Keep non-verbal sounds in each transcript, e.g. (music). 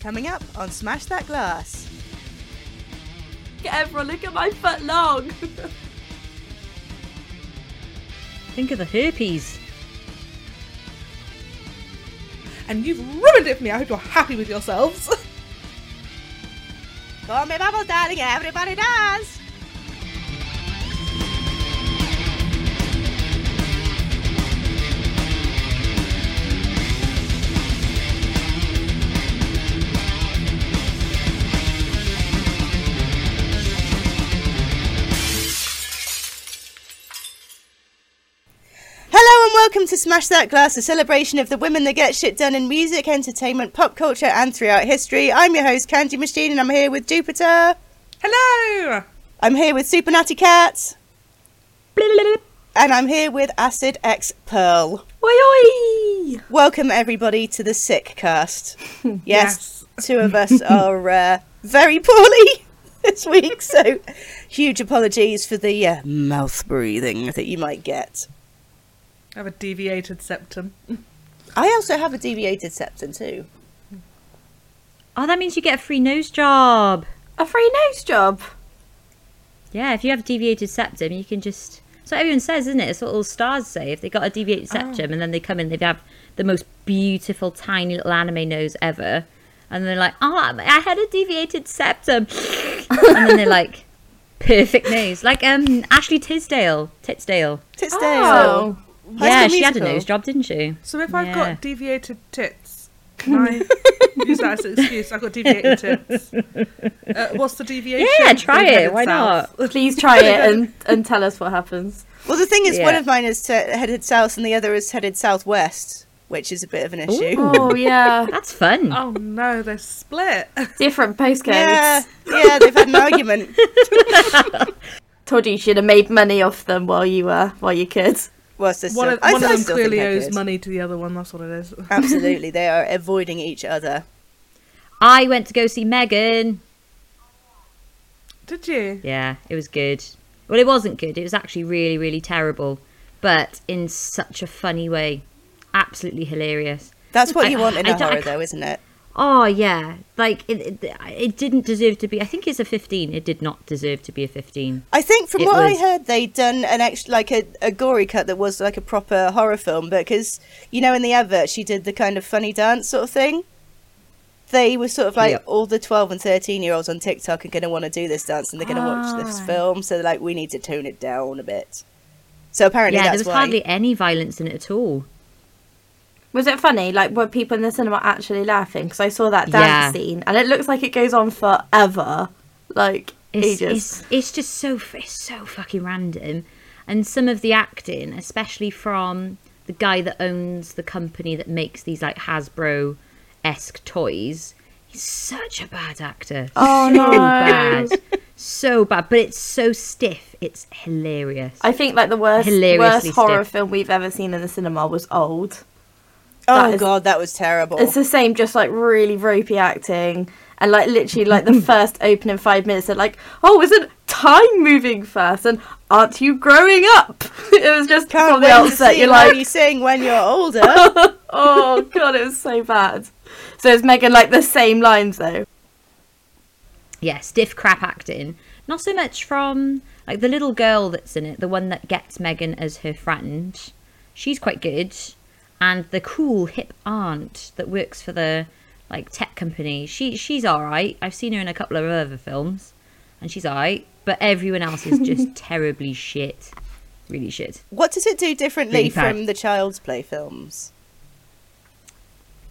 Coming up on Smash That Glass. Get everyone, look at my foot long. (laughs) Think of the herpes. And you've ruined it for me. I hope you're happy with yourselves. (laughs) Call me Bubbles, darling, everybody does. Welcome to Smash That Glass, a celebration of the women that get shit done in music, entertainment, pop culture, and throughout history. I'm your host, Candy Machine, and I'm here with Jupiter. Hello. I'm here with Super Natty Cat. And I'm here with Acid X Pearl. Oi oi! Welcome everybody to the Sick Cast. (laughs) Yes, two of us are uh, very poorly (laughs) this week, so huge apologies for the uh, mouth breathing that you might get. I have a deviated septum. I also have a deviated septum too. Oh, that means you get a free nose job. A free nose job. Yeah, if you have a deviated septum, you can just. So everyone says, isn't it? It's what all stars say. If they got a deviated septum and then they come in, they have the most beautiful, tiny little anime nose ever. And they're like, oh, I had a deviated septum. (laughs) and then they're like, perfect nose. Like um Ashley Tisdale. Titsdale. Titsdale. Oh. High yeah, she had a Musical. nose job, didn't she? So if I've got deviated tits, can I (laughs) use that as an excuse? I've got deviated tits. Uh, what's the deviation? Yeah, try it, headed why south. (laughs) Please try it and, and tell us what happens. Well, the thing is, one of mine is t- headed south and the other is headed southwest, which is a bit of an issue. Ooh. Oh yeah, (laughs) That's fun. Oh no, they're split. different postcodes. Yeah, yeah, they've had an argument. Told you you should have made money off them while you were while you could. Well, it's just One of, I- one I of them clearly owes money to the other one. That's what it is. (laughs) Absolutely, they are avoiding each other. I went to go see Megan. Did you? Yeah, it was good. Well, it wasn't good. It was actually really, really terrible, but in such a funny way. Absolutely hilarious. That's what I- you want in I a don't- I horror, though, isn't it? Oh yeah, like it, it, it didn't deserve to be. I think it's a fifteen. It did not deserve to be a fifteen. I think from It what I heard, they'd done an extra, like a, a gory cut that was like a proper horror film, But because you know, in the advert, she did the kind of funny dance sort of thing. They were sort of like Yep. all the twelve and thirteen year olds on TikTok are going to want to do this dance, and they're going to watch this Ah. film. So they're like, we need to tone it down a bit. So apparently, yeah, there was why. hardly any violence in it at all. Was it funny? Like were people in the cinema actually laughing? Because I saw that dance Yeah. scene and it looks like it goes on forever. Like It's, ages. it's it's just so it's so fucking random, and some of the acting, especially from the guy that owns the company that makes these like Hasbro esque toys. He's such a bad actor. Oh, so no. bad, so bad. But it's so stiff. It's hilarious. I think like the worst worst horror stiff. film we've ever seen in the cinema was Old. Oh that is- god, that was terrible. It's the same, just like really ropey acting, and like literally like the (laughs) first opening five minutes, they're like, "Oh, isn't time moving fast?" And aren't you growing up? (laughs) It was just Can't from the wait to outset. see You're how like, you sing when you're older. (laughs) "Oh god, it was so bad." So it's Megan like the same lines though? yeah, stiff crap acting. Not so much from like the little girl that's in it, the one that gets Megan as her friend. She's quite good, and the cool hip aunt that works for the like tech company. She she's all right. I've seen her in a couple of other films, and she's all right. But everyone else is just (laughs) terribly shit, really shit. what does it do differently Really from the Child's Play films?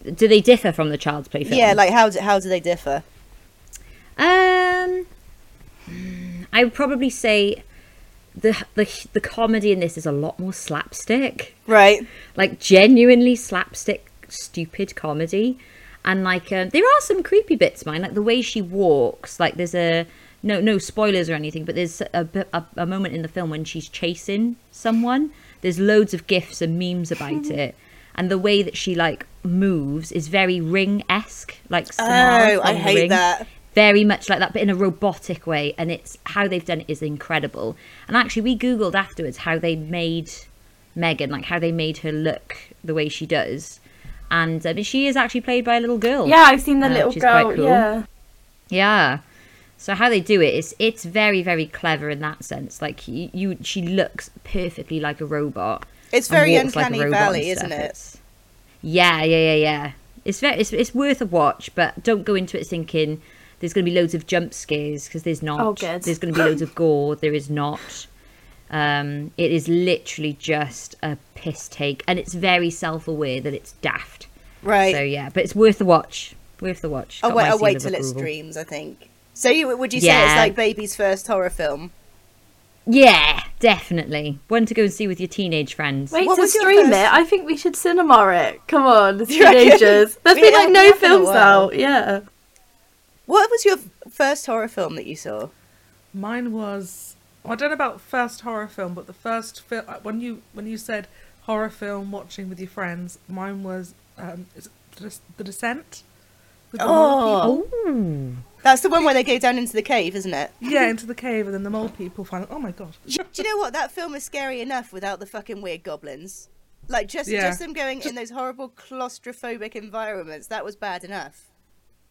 Do they differ from the Child's Play films? Yeah, like how do, how do they differ? Um, I would probably say the the the comedy in this is a lot more slapstick. Right. like genuinely slapstick stupid comedy and like um, there are some creepy bits mine like the way she walks like there's a no no spoilers or anything but there's a, a, a moment in the film when she's chasing someone there's loads of gifs and memes about it and the way that she like moves is very ring-esque like Oh, I hate Ring that. Very much like that but in a robotic way and it's how they've done it is incredible and actually we googled afterwards how they made megan like how they made her look the way she does and um, she is actually played by a little girl. Yeah, I've seen the Uh, little which is quite girl. cool. Yeah. Yeah. So how they do it is it's very very clever in that sense. Like you, you she looks perfectly like a robot. It's very walks like Uncanny Valley, isn't it? It's- Yeah, yeah, yeah, yeah. It's very it's, it's worth a watch, but don't go into it thinking there's going to be loads of jump scares because there's not. Oh, good. There's going to be loads of gore. There is not. Um, it is literally just a piss take, and it's very self-aware that it's daft. Right. So yeah, but it's worth the watch. Worth the watch. I'll wait, I'll wait of till it streams, I think. So you would you say it's like baby's first horror film? Yeah, definitely. One to go and see with your teenage friends. Wait What to stream first- it. I think we should cinema it. Come on, as (laughs) you reckon? teenagers. There's We been like no films out. Yeah. What was your first horror film that you saw? Mine was. I don't know about first horror film, but the first film when you when you said horror film watching with your friends, mine was um, the, Descent. With the Oh, Ooh. that's the one where they go down into the cave, isn't it? yeah, into the cave, and then the mole people find. Oh my god! Do you know what? That film is scary enough without the fucking weird goblins. Like just Yeah. just them going in those horrible claustrophobic environments. That was bad enough.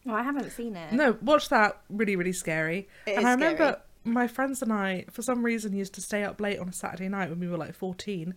Oh, I haven't seen it. No, watch that. Really, really scary. It and I remember scary. my friends and I, for some reason, used to stay up late on a Saturday night when we were like fourteen,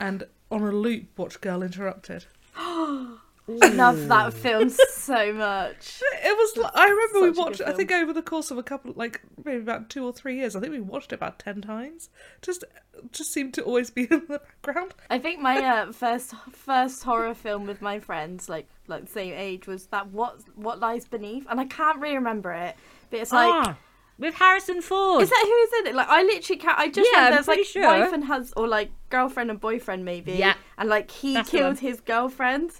and on a loop watch Girl Interrupted. (gasps) (gasps) (gasps) I love that film (laughs) so much. It was. I remember we watched. I think over the course of a couple, like maybe about two or three years, I think we watched it about ten times. Just, just seemed to always be (laughs) in the background. I think my (laughs) uh, first first horror film with my friends, like like the same age, was that what what lies beneath, and I can't really remember it, but it's like. ah, with Harrison Ford. Is that who is in it? Like I literally can't. I just Yeah, there's like sure. wife and husband, or like girlfriend and boyfriend maybe. Yeah. And like he That's killed his girlfriend.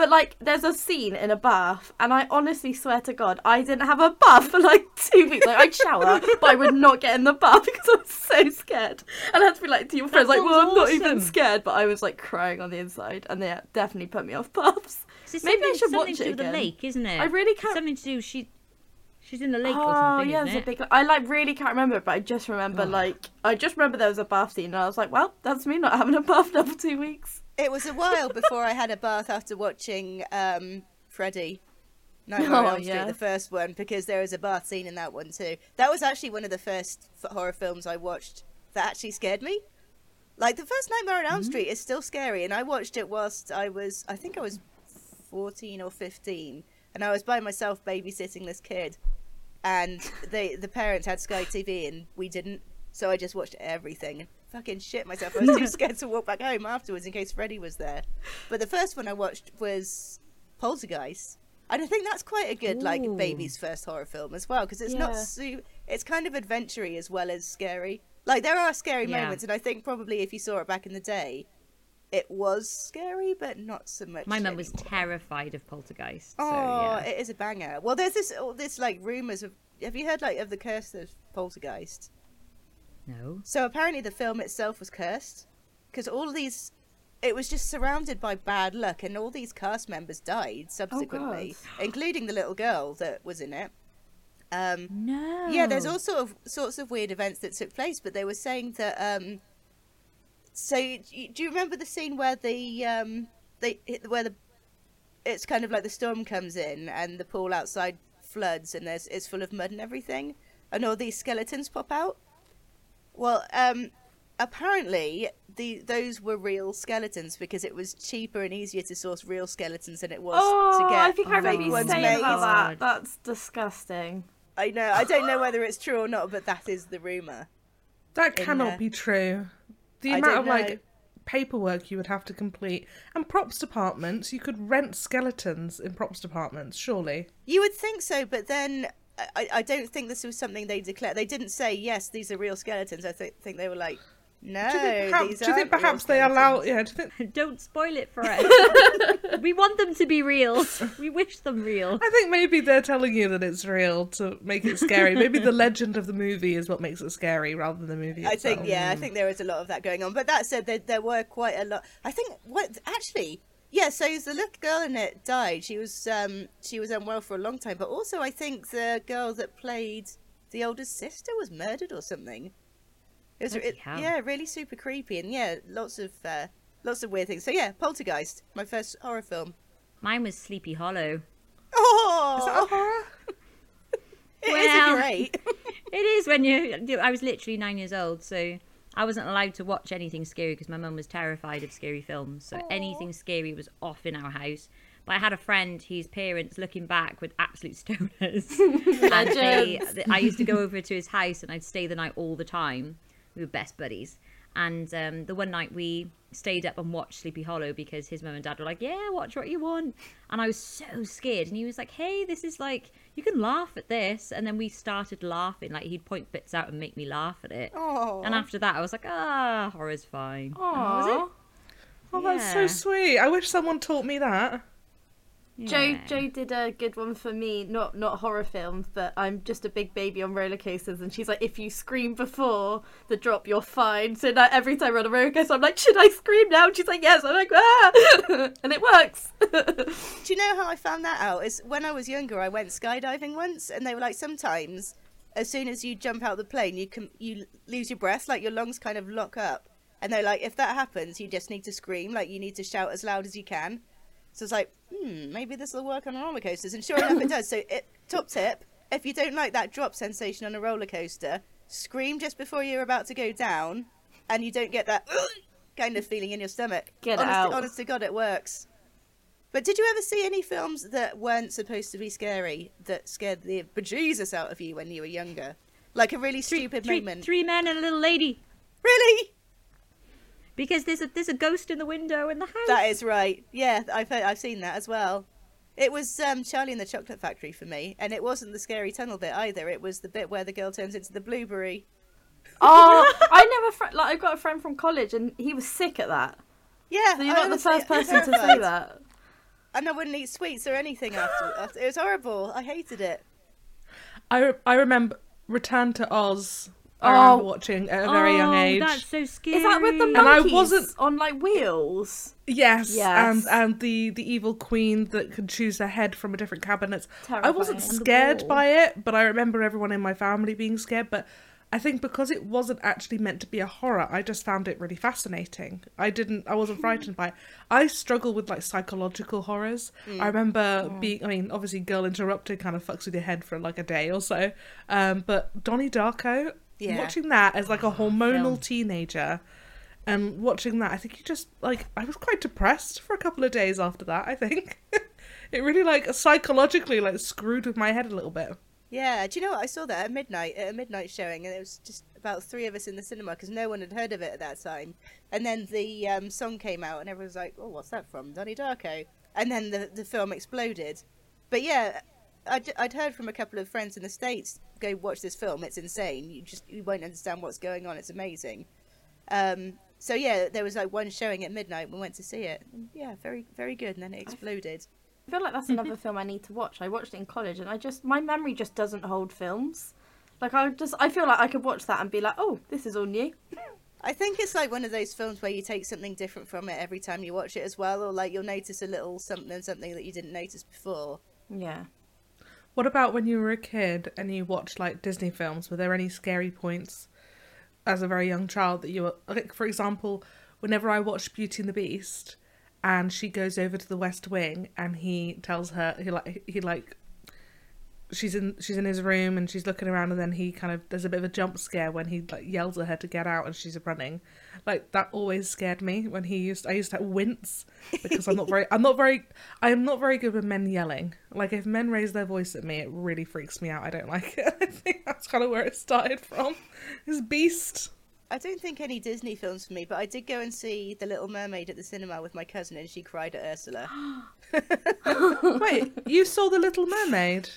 But like, there's a scene in a bath, and I honestly swear to God, I didn't have a bath for like (laughs) two weeks. Like I'd shower, but I would not get in the bath (laughs) because I was so scared. And I had to be like to your friends, like, "Well, I'm not even scared," but I was like crying on the inside, and they definitely put me off (laughs) baths. Maybe I should something watch to it do with again. the lake, isn't it? I really can't- something to do. She, she's in the lake or Oh something, yeah, there's a big. I like really can't remember, but I just remember Oh. like I just remember there was a bath scene, and I was like, well, that's me not having a bath now for two weeks. It was a while before I had a bath after watching um, Freddy. Nightmare on Oh, Elm Street, yeah. the first one, because there was a bath scene in that one too. That was actually one of the first horror films I watched that actually scared me. Like the first Nightmare on Mm-hmm. Elm Street is still scary, and I watched it whilst I was, I think I was fourteen or fifteen, and I was by myself babysitting this kid, and they the parents had Sky TV and we didn't, so I just watched everything fucking shit myself. I was too (laughs) scared to walk back home afterwards in case Freddy was there. But the first one I watched was Poltergeist. And I think that's quite a good like Ooh. baby's first horror film as well because it's not Yeah. su- it's kind of adventure-y as well as scary. Like there are scary Yeah. moments and I think probably if you saw it back in the day it was scary but not so much. My mum was terrified of Poltergeist. Oh, so, yeah. it is a banger. Well, there's this all this like rumors of. Have you heard like of the curse of Poltergeist? No. So apparently the film itself was cursed because all of these, it was just surrounded by bad luck, and all these cast members died subsequently, including the little girl that was in it. Um, No. yeah, there's all sort of sorts of weird events that took place, but they were saying that. Um, so do you remember the scene where the um, they where the it's kind of like the storm comes in and the pool outside floods and there's it's full of mud and everything, and all these skeletons pop out. Well, um, apparently the those were real skeletons because it was cheaper and easier to source real skeletons than it was Oh, to get I think I remember you ones saying made. about that. That's disgusting. I know. I don't know whether it's true or not, but that is the rumor. That cannot there. be true. The I amount don't of like paperwork you would have to complete, and props departments, you could rent skeletons in props departments, surely. You would think so, but then I, I don't think this was something they declared. They didn't say yes, these are real skeletons. I th- think they were like, no, do you think perhaps, do you think perhaps they allow? Yeah, do you think? (laughs) Don't spoil it for us. (laughs) we want them to be real. We wish them real. I think maybe they're telling you that it's real to make it scary. maybe the (laughs) legend of the movie is what makes it scary rather than the movie. I think itself. yeah, I mm. think there is a lot of that going on. But that said, there, there were quite a lot. I think what actually, yeah. So the little girl in it died. She was um she was unwell for a long time. But also, I think the girl that played the older sister was murdered or something. It was Bloody it, yeah, really super creepy and yeah, lots of uh, lots of weird things. So yeah, Poltergeist, my first horror film. Mine was Sleepy Hollow. Oh, Is that a horror? (laughs) it is Well- if you're. (laughs) It is when you. I was literally nine years old, so I wasn't allowed to watch anything scary because my mum was terrified of scary films. So anything scary was off in our house. But I had a friend whose parents, looking back, were absolute stoners. (laughs) and they, I used to go over to his house and I'd stay the night all the time. We were best buddies. And um, the one night we stayed up and watched Sleepy Hollow because his mum and dad were like, "Yeah, watch what you want," and I was so scared. And he was like, "Hey, this is like you can laugh at this," and then we started laughing. Like he'd point bits out and make me laugh at it. Oh, And after that, I was like, "Ah, horror's fine." And that was it. Oh, that's so sweet. I wish someone taught me that. Joe Joe did a good one for me, not not horror films, but I'm just a big baby on roller coasters, and she's like, if you scream before the drop, you're fine. So now every time we're on a roller coaster, I'm like, should I scream now? And she's like, yes. I'm like, ah, (laughs) and it works. (laughs) Do you know how I found that out? Is when I was younger, I went skydiving once, and they were like, sometimes as soon as you jump out the plane, you can you lose your breath, like your lungs kind of lock up, and they're like, if that happens, you just need to scream, like you need to shout as loud as you can. So it's like, hmm, maybe this will work on roller coasters, and sure enough, it does. So it, top tip: if you don't like that drop sensation on a roller coaster, scream just before you're about to go down, and you don't get that (clears throat) kind of feeling in your stomach. Get honest, out. honest to God, it works. But did you ever see any films that weren't supposed to be scary that scared the bejesus out of you when you were younger? Like a really stupid three, moment. three men and a little lady. Really? Because there's a there's a ghost in the window in the house. That is right. Yeah, I've heard, I've seen that as well. It was um, Charlie and the Chocolate Factory for me, and it wasn't the scary tunnel bit either. It was the bit where the girl turns into the blueberry. (laughs) oh, (laughs) I never fr- like. I've got a friend from college, and he was sick at that. Yeah, So you're I not the first (laughs) person to say that. And I wouldn't eat sweets or anything after. after. It was horrible. I hated it. I, re- I remember Return to Oz. I Oh. remember watching at a very young Oh, age. That's so scary. Is that with the monkeys and I wasn't- on like wheels? Yes, Yes. and and the the evil queen that could choose her head from a different cabinet. I wasn't scared by it, but I remember everyone in my family being scared. But I think because it wasn't actually meant to be a horror, I just found it really fascinating. I didn't, I wasn't frightened by it. I struggle with like psychological horrors. I remember being, I mean, obviously, Girl Interrupted kind of fucks with your head for like a day or so. Um, but Donnie Darko, Yeah. watching that as like a hormonal film. teenager and watching that, I think you just like I was quite depressed for a couple of days after that. I think (laughs) it really like psychologically like screwed with my head a little bit. Yeah, do you know what? I saw that at midnight, at a midnight showing, and it was just about three of us in the cinema because no one had heard of it at that time. And then the um, song came out, and everyone was like, "Oh, what's that from? Donnie Darko." And then the the film exploded. But yeah, I'd, I'd heard from a couple of friends in the states, "Go watch this film. It's insane. You just you won't understand what's going on. It's amazing." Um, so yeah, there was like one showing at midnight. We went to see it. And yeah, very very good. And then it exploded. I feel like that's another (laughs) film I need to watch. I watched it in college, and I just my memory just doesn't hold films. Like I just I feel like I could watch that and be like, oh, this is all new. (laughs) I think it's like one of those films where you take something different from it every time you watch it as well, or like you'll notice a little something, something that you didn't notice before. Yeah. What about when you were a kid and you watched like Disney films? Were there any scary points as a very young child that you were like, for example, whenever I watched Beauty and the Beast, and she goes over to the West Wing and he tells her he like he like she's in she's in his room and she's looking around and then he kind of there's a bit of a jump scare when he like yells at her to get out and she's running. Like that always scared me when he used i used to wince because i'm not very i'm not very i am not very good with men yelling. Like if men raise their voice at me it really freaks me out. I don't like it. (laughs) I think that's kind of where it started from. His beast. I don't think any Disney films for me, but I did go and see The Little Mermaid at the cinema with my cousin, and she cried at Ursula. (gasps) wait you saw the little mermaid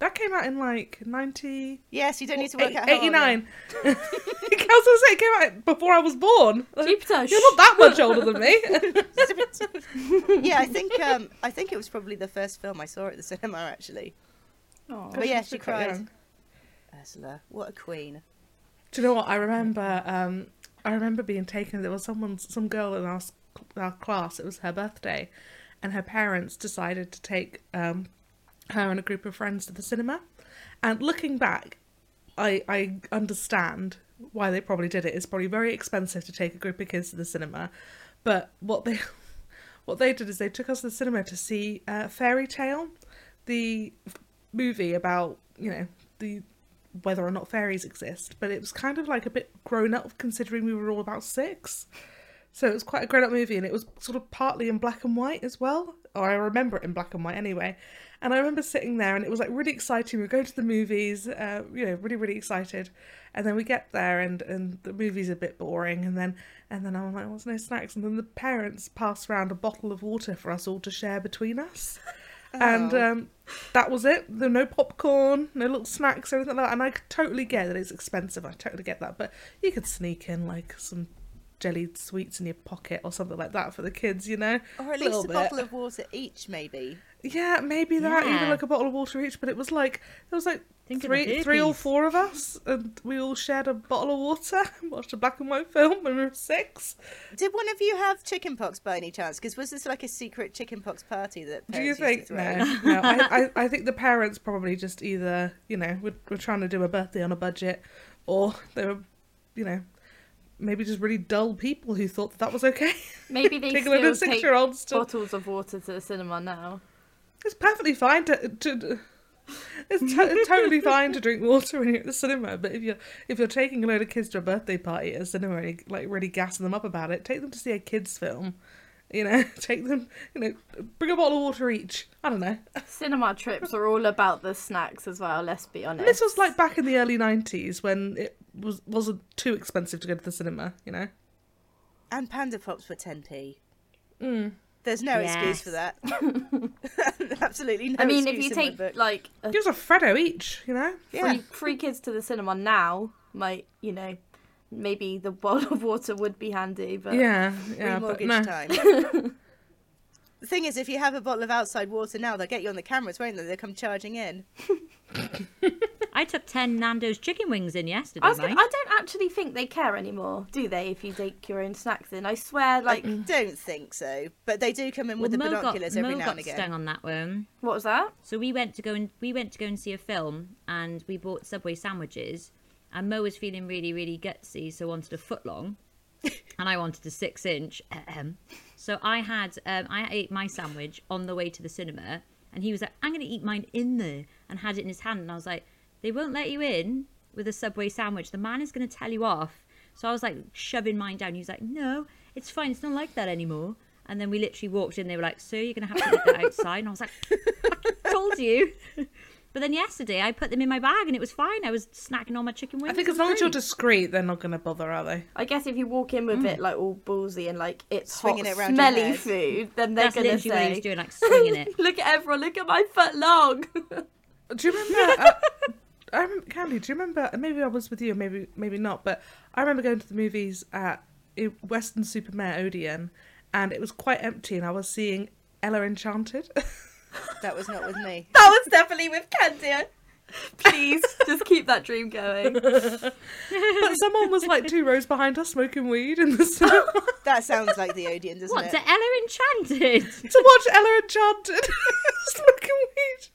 that came out in like 90 yes, you don't need to work Eight- out how old I 89 I was gonna say it came out before I was born. Jupiter. You're not that much older than me. (laughs) yeah, I think um, I think it was probably the first film I saw at the cinema actually. Aw. But yeah, She's she cried. Ursula, what a queen! Do you know what I remember? Um, I remember being taken. There was someone, some girl in our our class. It was her birthday, and her parents decided to take um, her and a group of friends to the cinema. And looking back, I I understand why they probably did it. It's probably very expensive to take a group of kids to the cinema, but what they (laughs) what they did is they took us to the cinema to see uh, Fairy Tale, the movie about you know the whether or not fairies exist, but it was kind of like a bit grown up considering we were all about six. So it was quite a grown up movie, and it was sort of partly in black and white as well, or I remember it in black and white anyway. And I remember sitting there, and it was like really exciting. We go to the movies, uh, you know, really really excited, and then we get there, and and the movie's a bit boring, and then and then I'm like, "What's no snacks?" And then the parents pass around a bottle of water for us all to share between us. (laughs) And Oh. um, that was it. There were no popcorn, no little snacks or anything like that. And I totally get that it's expensive. I totally get that. But you could sneak in like some jellied sweets in your pocket or something like that for the kids, you know? Or at least a bit. bottle of water each, maybe. Yeah, maybe that. Yeah. Even like a bottle of water each. But it was like there was like Think three, three or four of us, and we all shared a bottle of water. (laughs) and Watched a black and white film when we were six. Did one of you have chickenpox by any chance? Because was this like a secret chickenpox party that Do you parents used think? to No, throw? no. I, I, (laughs) I think the parents probably just either, you know, were, were trying to do a birthday on a budget, or they were, you know, maybe just really dull people who thought that, that was okay. Maybe (laughs) they Take a little still take six-year-olds to. bottles of water to the cinema now. It's perfectly fine to. to it's to- totally fine to drink water when you're at the cinema, but if you're if you're taking a load of kids to a birthday party at a cinema and you're, like really gassing them up about it, take them to see a kids film. You know, (laughs) take them. You know, bring a bottle of water each. I don't know. Cinema trips are all about the snacks as well. Let's be honest. This was like back in the early nineties when it was wasn't too expensive to go to the cinema. You know. And panda pops for 10p. Mm. There's no excuse for that. (laughs) Absolutely no I mean, if you take like a Give us a Freddo each. You know. Yeah. free, free kids to the cinema now, might you know, maybe the bottle of water would be handy. But Yeah. Yeah. But no. time. (laughs) (laughs) the thing is, if you have a bottle of outside water now, they'll get you on the cameras, won't they? They'll come charging in. (laughs) I took 10 Nando's chicken wings in yesterday, I, was gonna. I don't actually think they care anymore, do they? If you take your own snacks in, I swear. Like, I don't think so, but they do come in with Well, the Mo got, binoculars every Mo now got and again. stung on that one. what was that? So we went to go and we went to go and see a film, and we bought Subway sandwiches. And Mo was feeling really, really gutsy, so wanted a foot long, (laughs) and I wanted a six inch. So I had um, I ate my sandwich on the way to the cinema, and he was like, "I'm going to eat mine in there," and had it in his hand, and I was like, "They won't let you in with a Subway sandwich. The man is going to tell you off." So I was like shoving mine down. He was like, "No, it's fine. It's not like that anymore." And then we literally walked in. They were like, "Sir, you're going to have to eat that outside." And I was like, "I told you." (laughs) But then yesterday I put them in my bag and it was fine. I was snacking on my chicken wings. I think It as long as you're discreet, they're not going to bother, are they? I guess if you walk in with it like all ballsy and like it's Swinging hot, it round your smelly head. food, then they're gonna literally what he was doing, like swinging it. (laughs) "Look at everyone! Look at my foot long." (laughs) Do you remember? uh, I (laughs) remember, Candy. Do you remember? Maybe I was with you, maybe maybe not. But I remember going to the movies at i- Weston-super-Mare Odeon, and it was quite empty, and I was seeing Ella Enchanted. That was not with me. (laughs) that was definitely with Candy. Please just keep that dream going. (laughs) but someone was like two rows behind us smoking weed in the (laughs) cinema That sounds like the Odeon, doesn't What, it? to Ella Enchanted? to watch Ella Enchanted smoking weed.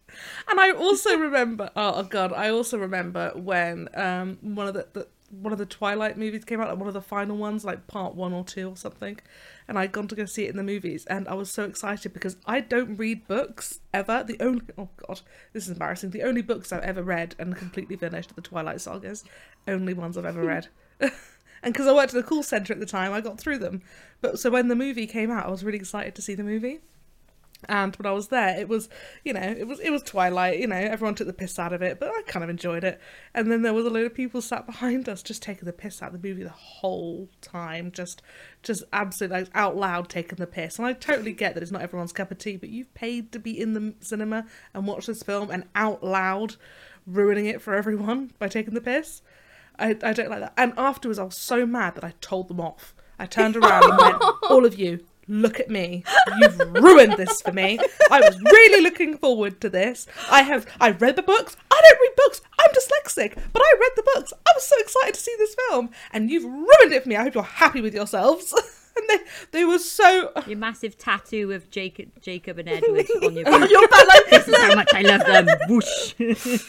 And I also remember, oh, oh god, I also remember when um one of the, the one of the Twilight movies came out, like one of the final ones, like part one or two or something, and I'd gone to go see it in the movies, and I was so excited because I don't read books ever. The only oh god, this is embarrassing. The only books I've ever read and completely finished are the Twilight sagas, only ones I've ever (laughs) read. (laughs) And because I worked at the call centre at the time, I got through them. But so when the movie came out, I was really excited to see the movie. And when I was there, it was, you know, it was it was Twilight. You know, everyone took the piss out of it, but I kind of enjoyed it. And then there was a load of people sat (laughs) behind us, just taking the piss out of the movie the whole time, just, just absolutely like, out loud taking the piss. And I totally get that it's not everyone's cup of tea, but you've paid to be in the cinema and watch this film and out loud ruining it for everyone by taking the piss. I, I don't like that. And afterwards, I was so mad that I told them off. I turned around and went, (laughs) All of you, look at me. You've ruined this for me. I was really looking forward to this. I have, I read the books. I don't read books. I'm dyslexic, but I read the books. I was so excited to see this film. And you've ruined it for me. I hope you're happy with yourselves. (laughs) and they, they were so. Your massive tattoo of Jacob, Jacob and Edward (laughs) on your back. Your back like this is how much I love them. Whoosh. (laughs)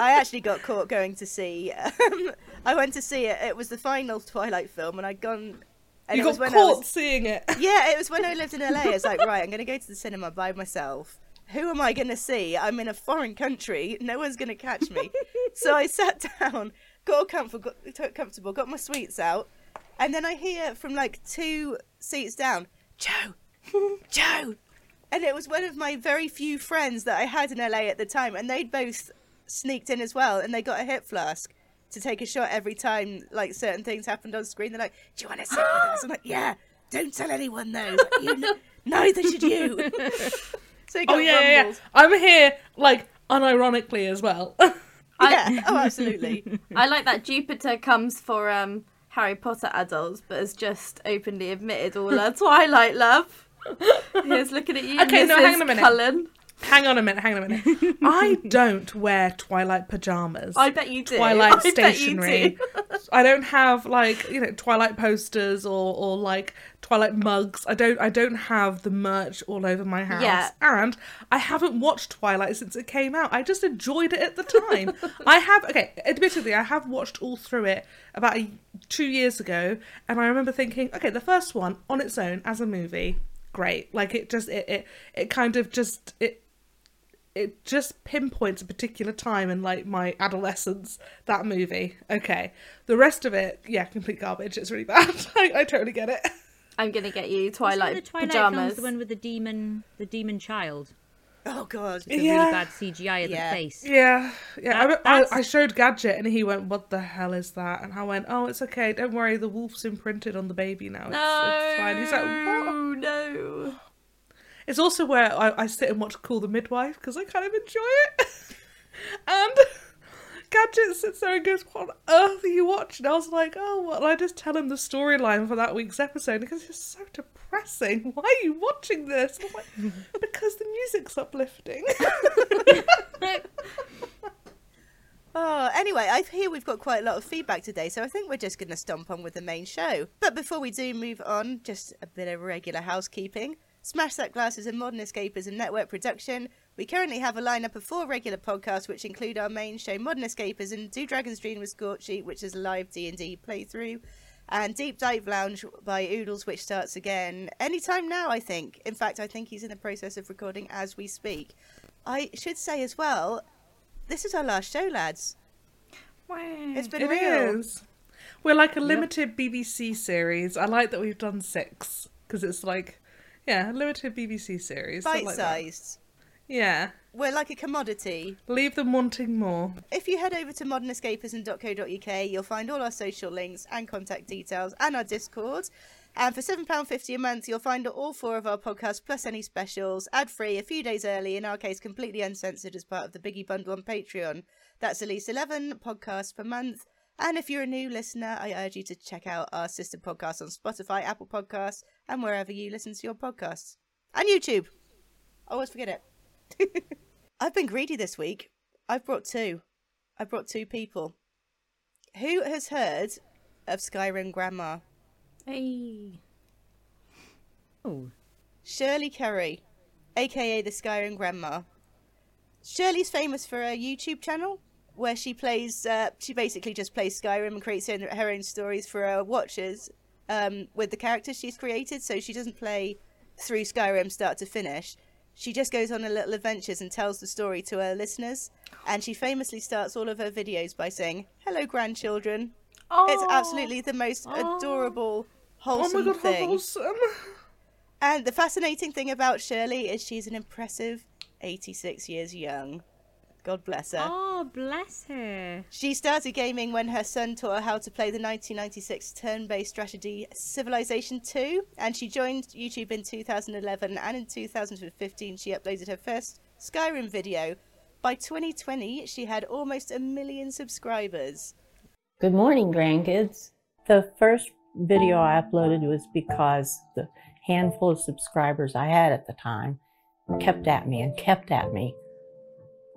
I actually got caught going to see. Um, I went to see it. It was the final Twilight film, and I'd gone And you it was got when I caught was- seeing it. (laughs) Yeah, it was when I lived in LA. It's like, right, I'm going to go to the cinema by myself. Who am I going to see? I'm in a foreign country. No one's going to catch me. (laughs) so I sat down, got comfortable, got, comfortable, got my sweets out, and then I hear from like two seats down, Joe, (laughs) Joe. And it was one of my very few friends that I had in LA at the time, and they'd both sneaked in as well, and they got a hip flask to take a shot every time like certain things happened on screen. They're like, "Do you want to sit with us?" I'm like, (gasps) "Yeah." Don't tell anyone though. You kn- (laughs) neither should you. (laughs) so you got Oh yeah, yeah, yeah. I'm here like unironically as well. (laughs) Yeah. Oh, absolutely. I like that Jupiter comes for um Harry Potter adults, but has just openly admitted all her Twilight love. Here's looking at you, Okay, Mrs. no, hang on a minute. Cullen. Hang on a minute, hang on a minute. (laughs) I don't wear Twilight pajamas. I bet you do. Twilight (laughs) I stationery. do. (laughs) I don't have like you know Twilight posters or or like Twilight mugs. I don't I don't have the merch all over my house. Yeah. And I haven't watched Twilight since it came out. I just enjoyed it at the time. I have okay, admittedly I have watched all through it about a, 2 years ago and I remember thinking, okay, the first one on its own as a movie, great. Like it just it it, it kind of just it it just pinpoints a particular time in like my adolescence that movie. Okay. The rest of it yeah complete garbage. It's really bad. (laughs) I, I totally get it. I'm gonna get you Twilight, the Twilight pajamas. films? The one with the demon, the demon child, Oh god. the Yeah. really bad CGI of Yeah. the face. yeah. Yeah That- I, I, I showed gadget and he went what the hell is that? And i went oh it's okay. Don't worry. The wolf's imprinted on the baby now. It's, no, it's fine. He's like what? No. It's also where i, I sit and watch call the midwife because i kind of enjoy it (laughs) and Gadget sits there and goes, What on earth are you watching? I was like, Oh, well, I just tell him the storyline for that week's episode because it's so depressing. (laughs) Why are you watching this? I'm like, (laughs) Because the music's uplifting. Oh, anyway, I hear we've got quite a lot of feedback today, so I think we're just going to stomp on with the main show. But before we do move on, just a bit of regular housekeeping. Smash That Glass is a modern escapism and network production. We currently have a lineup of four regular podcasts, which include our main show, Modern Escapism, Do Dragons Dream with Scorchy, which is a live D&D playthrough, and Deep Dive Lounge by Oodles, which starts again anytime now, I think. In fact, I think he's in the process of recording as we speak. I should say as well, this is our last show, lads. It's been It real. is. We're like a limited BBC series. I like that we've done six because it's like, yeah, limited BBC series. I Bite like that. sized. Yeah. We're like a commodity. Leave them wanting more. If you head over to modernescapism.co.uk, you'll find all our social links and contact details and our Discord. And for £7.50 a month, you'll find all four of our podcasts plus any specials, ad free, a few days early, in our case, completely uncensored as part of the Biggie Bundle on Patreon. That's at least 11 podcasts per month. And if you're a new listener, I urge you to check out our sister podcasts on Spotify, Apple Podcasts, and wherever you listen to your podcasts. And YouTube. I always forget it. (laughs) I've been greedy this week. I've brought two. I've brought two people. Who has heard of Skyrim Grandma? Hey. Oh, Shirley Curry, aka the Skyrim Grandma. Shirley's famous for a YouTube channel where she plays. Uh, she basically just plays Skyrim and creates her own stories for her watchers um, with the characters she's created. So she doesn't play through Skyrim start to finish. She just goes on her little adventures and tells the story to her listeners. And she famously starts all of her videos by saying, "Hello, grandchildren." It's absolutely the most adorable, Oh wholesome my god, thing. wholesome. And the fascinating thing about Shirley is she's an impressive 86 years young. God bless her. oh, bless her. She started gaming when her son taught her how to play the 1996 turn based strategy Civilization 2, and she joined YouTube in 2011. And in 2015, she uploaded her first Skyrim video. By 2020, she had almost a million subscribers. Good morning, grandkids. The first video I uploaded was because the handful of subscribers I had at the time kept at me and kept at me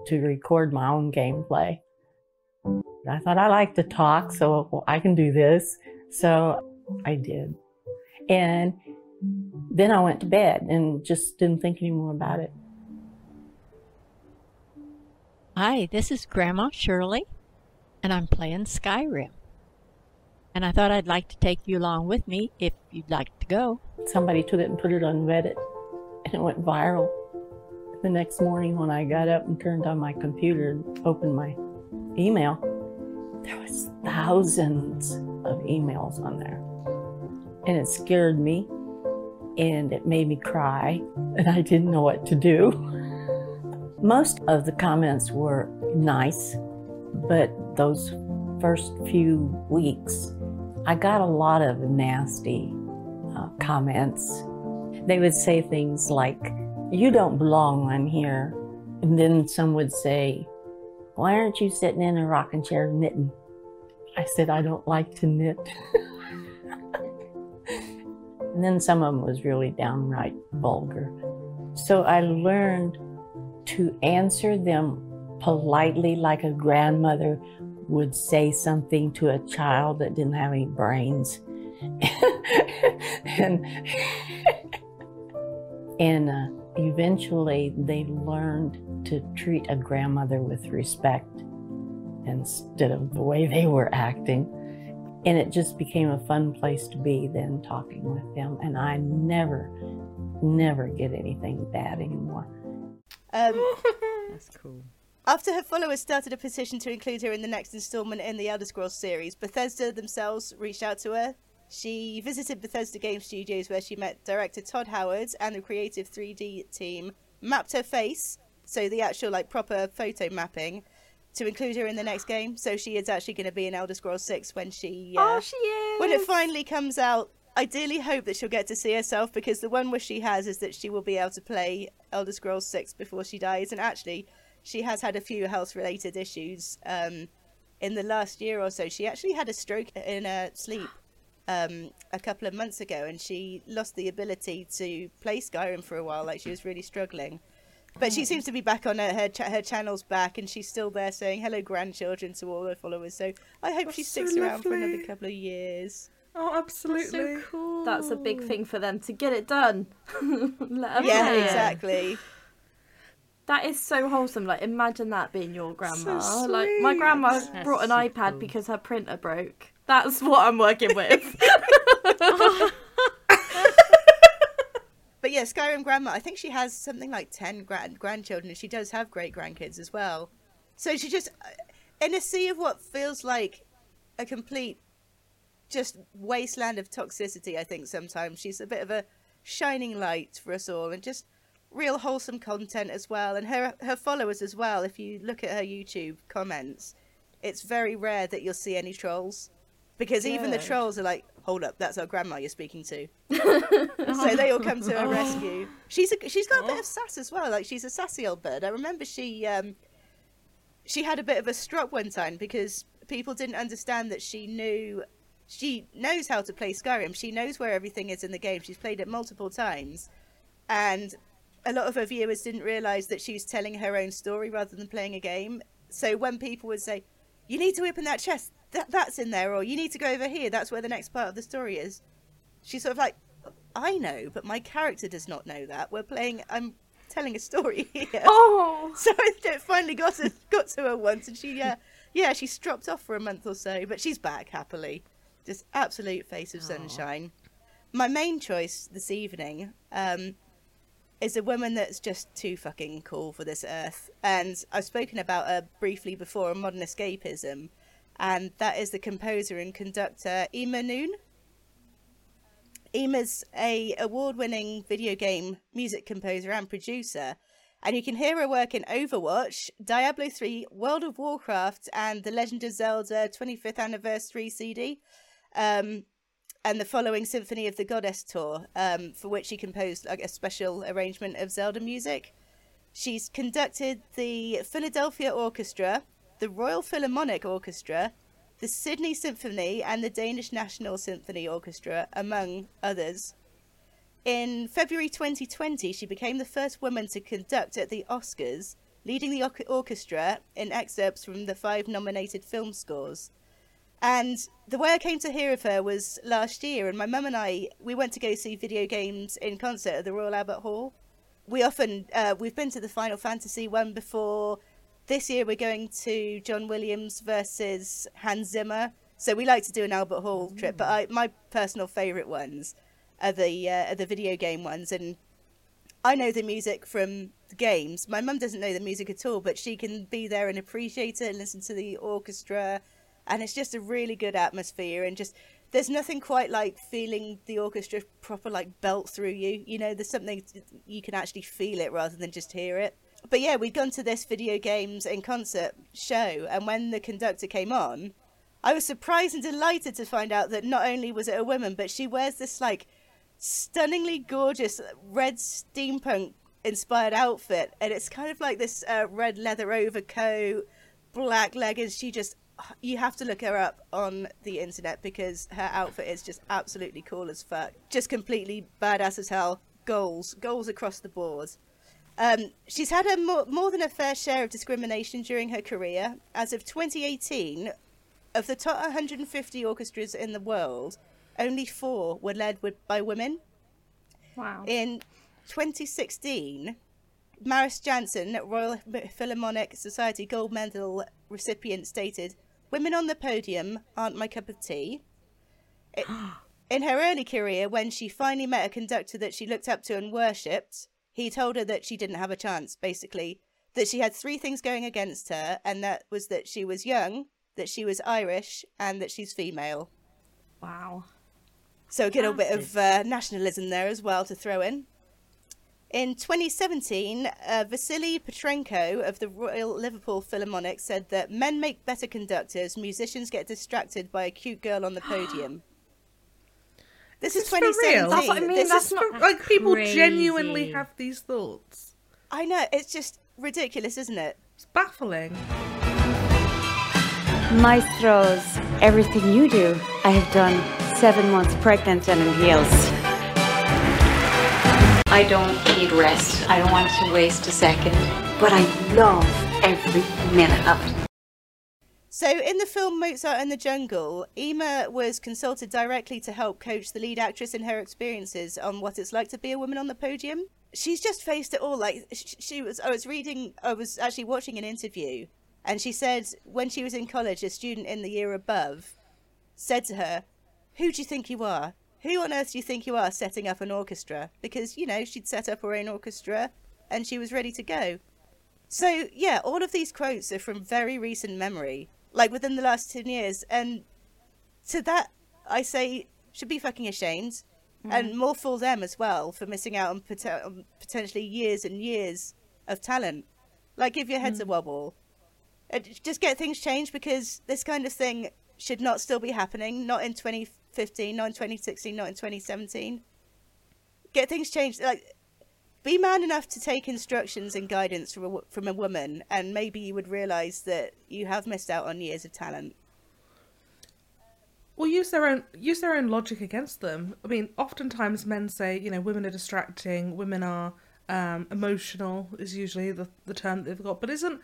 to record my own gameplay. I thought I like to talk, so well, I can do this. So I did. And then I went to bed and just didn't think any more about it. Hi, this is Grandma Shirley, and I'm playing Skyrim. and I thought I'd like to take you along with me if you'd like to go. Somebody took it and put it on Reddit, and it went viral. The next morning, when I got up and turned on my computer and opened my email, there was thousands of emails on there, and it scared me, and it made me cry, and I didn't know what to do. Most of the comments were nice, but those first few weeks, I got a lot of nasty uh, comments. They would say things like, You don't belong on here. And then some would say, Why aren't you sitting in a rocking chair knitting? I said, I don't like to knit. (laughs) and then some of them was really downright vulgar. So I learned to answer them politely like a grandmother would say something to a child that didn't have any brains. (laughs) and (laughs) and uh, eventually they learned to treat a grandmother with respect instead of the way they were acting. And it just became a fun place to be then talking with them. And I never, never get anything bad anymore. Um, (laughs) That's cool. After her followers started a petition to include her in the next installment in the Elder Scrolls series, Bethesda themselves reached out to her. She visited Bethesda Game Studios where she met director Todd Howard and the creative 3D team mapped her face, so the actual like proper photo mapping, to include her in the next game. So she is actually going to be in Elder Scrolls 6 when she uh, Oh, she is. when it finally comes out. Ideally, hope that she'll get to see herself because the one wish she has is that she will be able to play Elder Scrolls 6 before she dies. And actually, she has had a few health related issues um, in the last year or so. She actually had a stroke in her sleep um, a couple of months ago and she lost the ability to play Skyrim for a while. Like she was really struggling. But she seems to be back on her her, cha- her channel's back, and she's still there saying hello, grandchildren, to all her followers. So I hope she sticks so around for another couple of years. Oh, absolutely. cool. That's a big thing for them to get it done. (laughs) Let 'em Yeah, play it. exactly. That is so wholesome. Like, imagine that being your grandma. So like, my grandma That's brought an so iPad cool. because her printer broke. That's what I'm working with. (laughs) (laughs) But yeah, Skyrim grandma. I think she has something like ten grand grandchildren, and she does have great grandkids as well. So she just uh, in a sea of what feels like a complete just wasteland of toxicity. I think sometimes she's a bit of a shining light for us all, and just real wholesome content as well. And her her followers as well. If you look at her YouTube comments, it's very rare that you'll see any trolls, because even the trolls are like, "Hold up, that's our grandma you're speaking to." (laughs) so they all come to her rescue. She's a, she's got a bit of sass as well. Like she's a sassy old bird. I remember she um she had a bit of a strop one time because people didn't understand that she knew she knows how to play Skyrim. She knows where everything is in the game. She's played it multiple times, and a lot of her viewers didn't realize that she's telling her own story rather than playing a game. So when people would say, "You need to open that chest," that that's in there, or "You need to go over here," that's where the next part of the story is. She's sort of like, I know, but my character does not know that. We're playing. I'm telling a story (laughs) here. oh, (laughs) So it finally got to, got to her once, and she, uh, yeah, she's dropped off for a month or so, but she's back happily. Just absolute face of sunshine. My main choice this evening um, is a woman that's just too fucking cool for this earth, and I've spoken about her briefly before on Modern Escapism, and that is the composer and conductor Eimear Noone. Eimear's a award-winning video game music composer and producer, and you can hear her work in Overwatch, Diablo 3, World of Warcraft, and The Legend of Zelda 25th Anniversary CD, um, and the following Symphony of the Goddess tour, um, for which she composed like, a special arrangement of Zelda music. She's conducted the Philadelphia Orchestra, the Royal Philharmonic Orchestra, the Sydney Symphony, and the Danish National Symphony Orchestra, among others. In February 2020, she became the first woman to conduct at the Oscars, leading the orchestra in excerpts from the five nominated film scores. And the way I came to hear of her was last year, and my mum and I we went to go see video games in concert at the Royal Albert Hall. We often uh, we've been to the Final Fantasy one before. This year we're going to John Williams versus Hans Zimmer. So we like to do an Albert Hall trip, but I, my personal favourite ones are the uh, are the video game ones, and I know the music from the games. My mum doesn't know the music at all, but she can be there and appreciate it and listen to the orchestra, and it's just a really good atmosphere. And just there's nothing quite like feeling the orchestra proper like belt through you. You know, there's something you can actually feel it rather than just hear it. But yeah, we'd gone to this video games in concert show, and when the conductor came on, I was surprised and delighted to find out that not only was it a woman, but she wears this like stunningly gorgeous red steampunk inspired outfit, and it's kind of like this uh, red leather overcoat, black leggings. She just you have to look her up on the internet because her outfit is just absolutely cool as fuck. Just completely badass as hell. Goals, goals across the board. Um, she's had a more, more than a fair share of discrimination during her career. As of 2018, of the top 150 orchestras in the world, only four were led with, by women. Wow. In 2016, Mariss Jansons, Royal Philharmonic Society Gold Medal recipient, stated, Women on the podium aren't my cup of tea. (gasps) It, in her early career, when she finally met a conductor that she looked up to and worshipped, he told her that she didn't have a chance, basically. That she had three things going against her, and that was that she was young, that she was Irish, and that she's female. Wow. So a good bit of uh, nationalism there as well to throw in. In 2017, uh, Vasily Petrenko of the Royal Liverpool Philharmonic said that men make better conductors, musicians get distracted by a cute girl on the (gasps) podium. This is Is this for real? 2017. That's what I mean, This that's is- not- like people crazy. genuinely have these thoughts. I know, it's just ridiculous, isn't it? It's baffling. Maestros, everything you do, I have done seven months pregnant and in heels. I don't need rest. I don't want to waste a second. But I love every minute of it. So, in the film Mozart and the Jungle, Eimear was consulted directly to help coach the lead actress in her experiences on what it's like to be a woman on the podium. She's just faced it all. Like she was, I was reading, I was actually watching an interview, and she said when she was in college, a student in the year above said to her, "Who do you think you are? Who on earth do you think you are setting up an orchestra?" Because you know she'd set up her own orchestra, and she was ready to go. So yeah, all of these quotes are from very recent memory, like within the last ten years, and to that I say should be fucking ashamed, and more for them as well for missing out on, pot- on potentially years and years of talent. Like give your heads a wobble, Uh, just get things changed because this kind of thing should not still be happening. Not in 2015, not in 2016, not in 2017. Get things changed. Like be man enough to take instructions and guidance from a, from a woman, and maybe you would realize that you have missed out on years of talent. Well, use their own use their own logic against them. I mean, oftentimes men say, you know, women are distracting, women are um, emotional is usually the the term that they've got. But isn't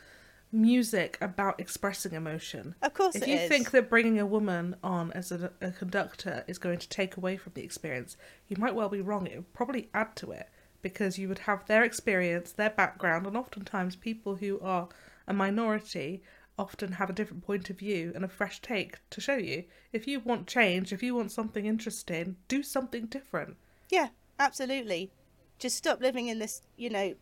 music about expressing emotion? Of course if you is. think that bringing a woman on as a, a conductor is going to take away from the experience, you might well be wrong. It would probably add to it because you would have their experience, their background, and oftentimes people who are a minority often have a different point of view and a fresh take to show you. If you want change, if you want something interesting, do something different. Yeah, absolutely. Just stop living in this, you know,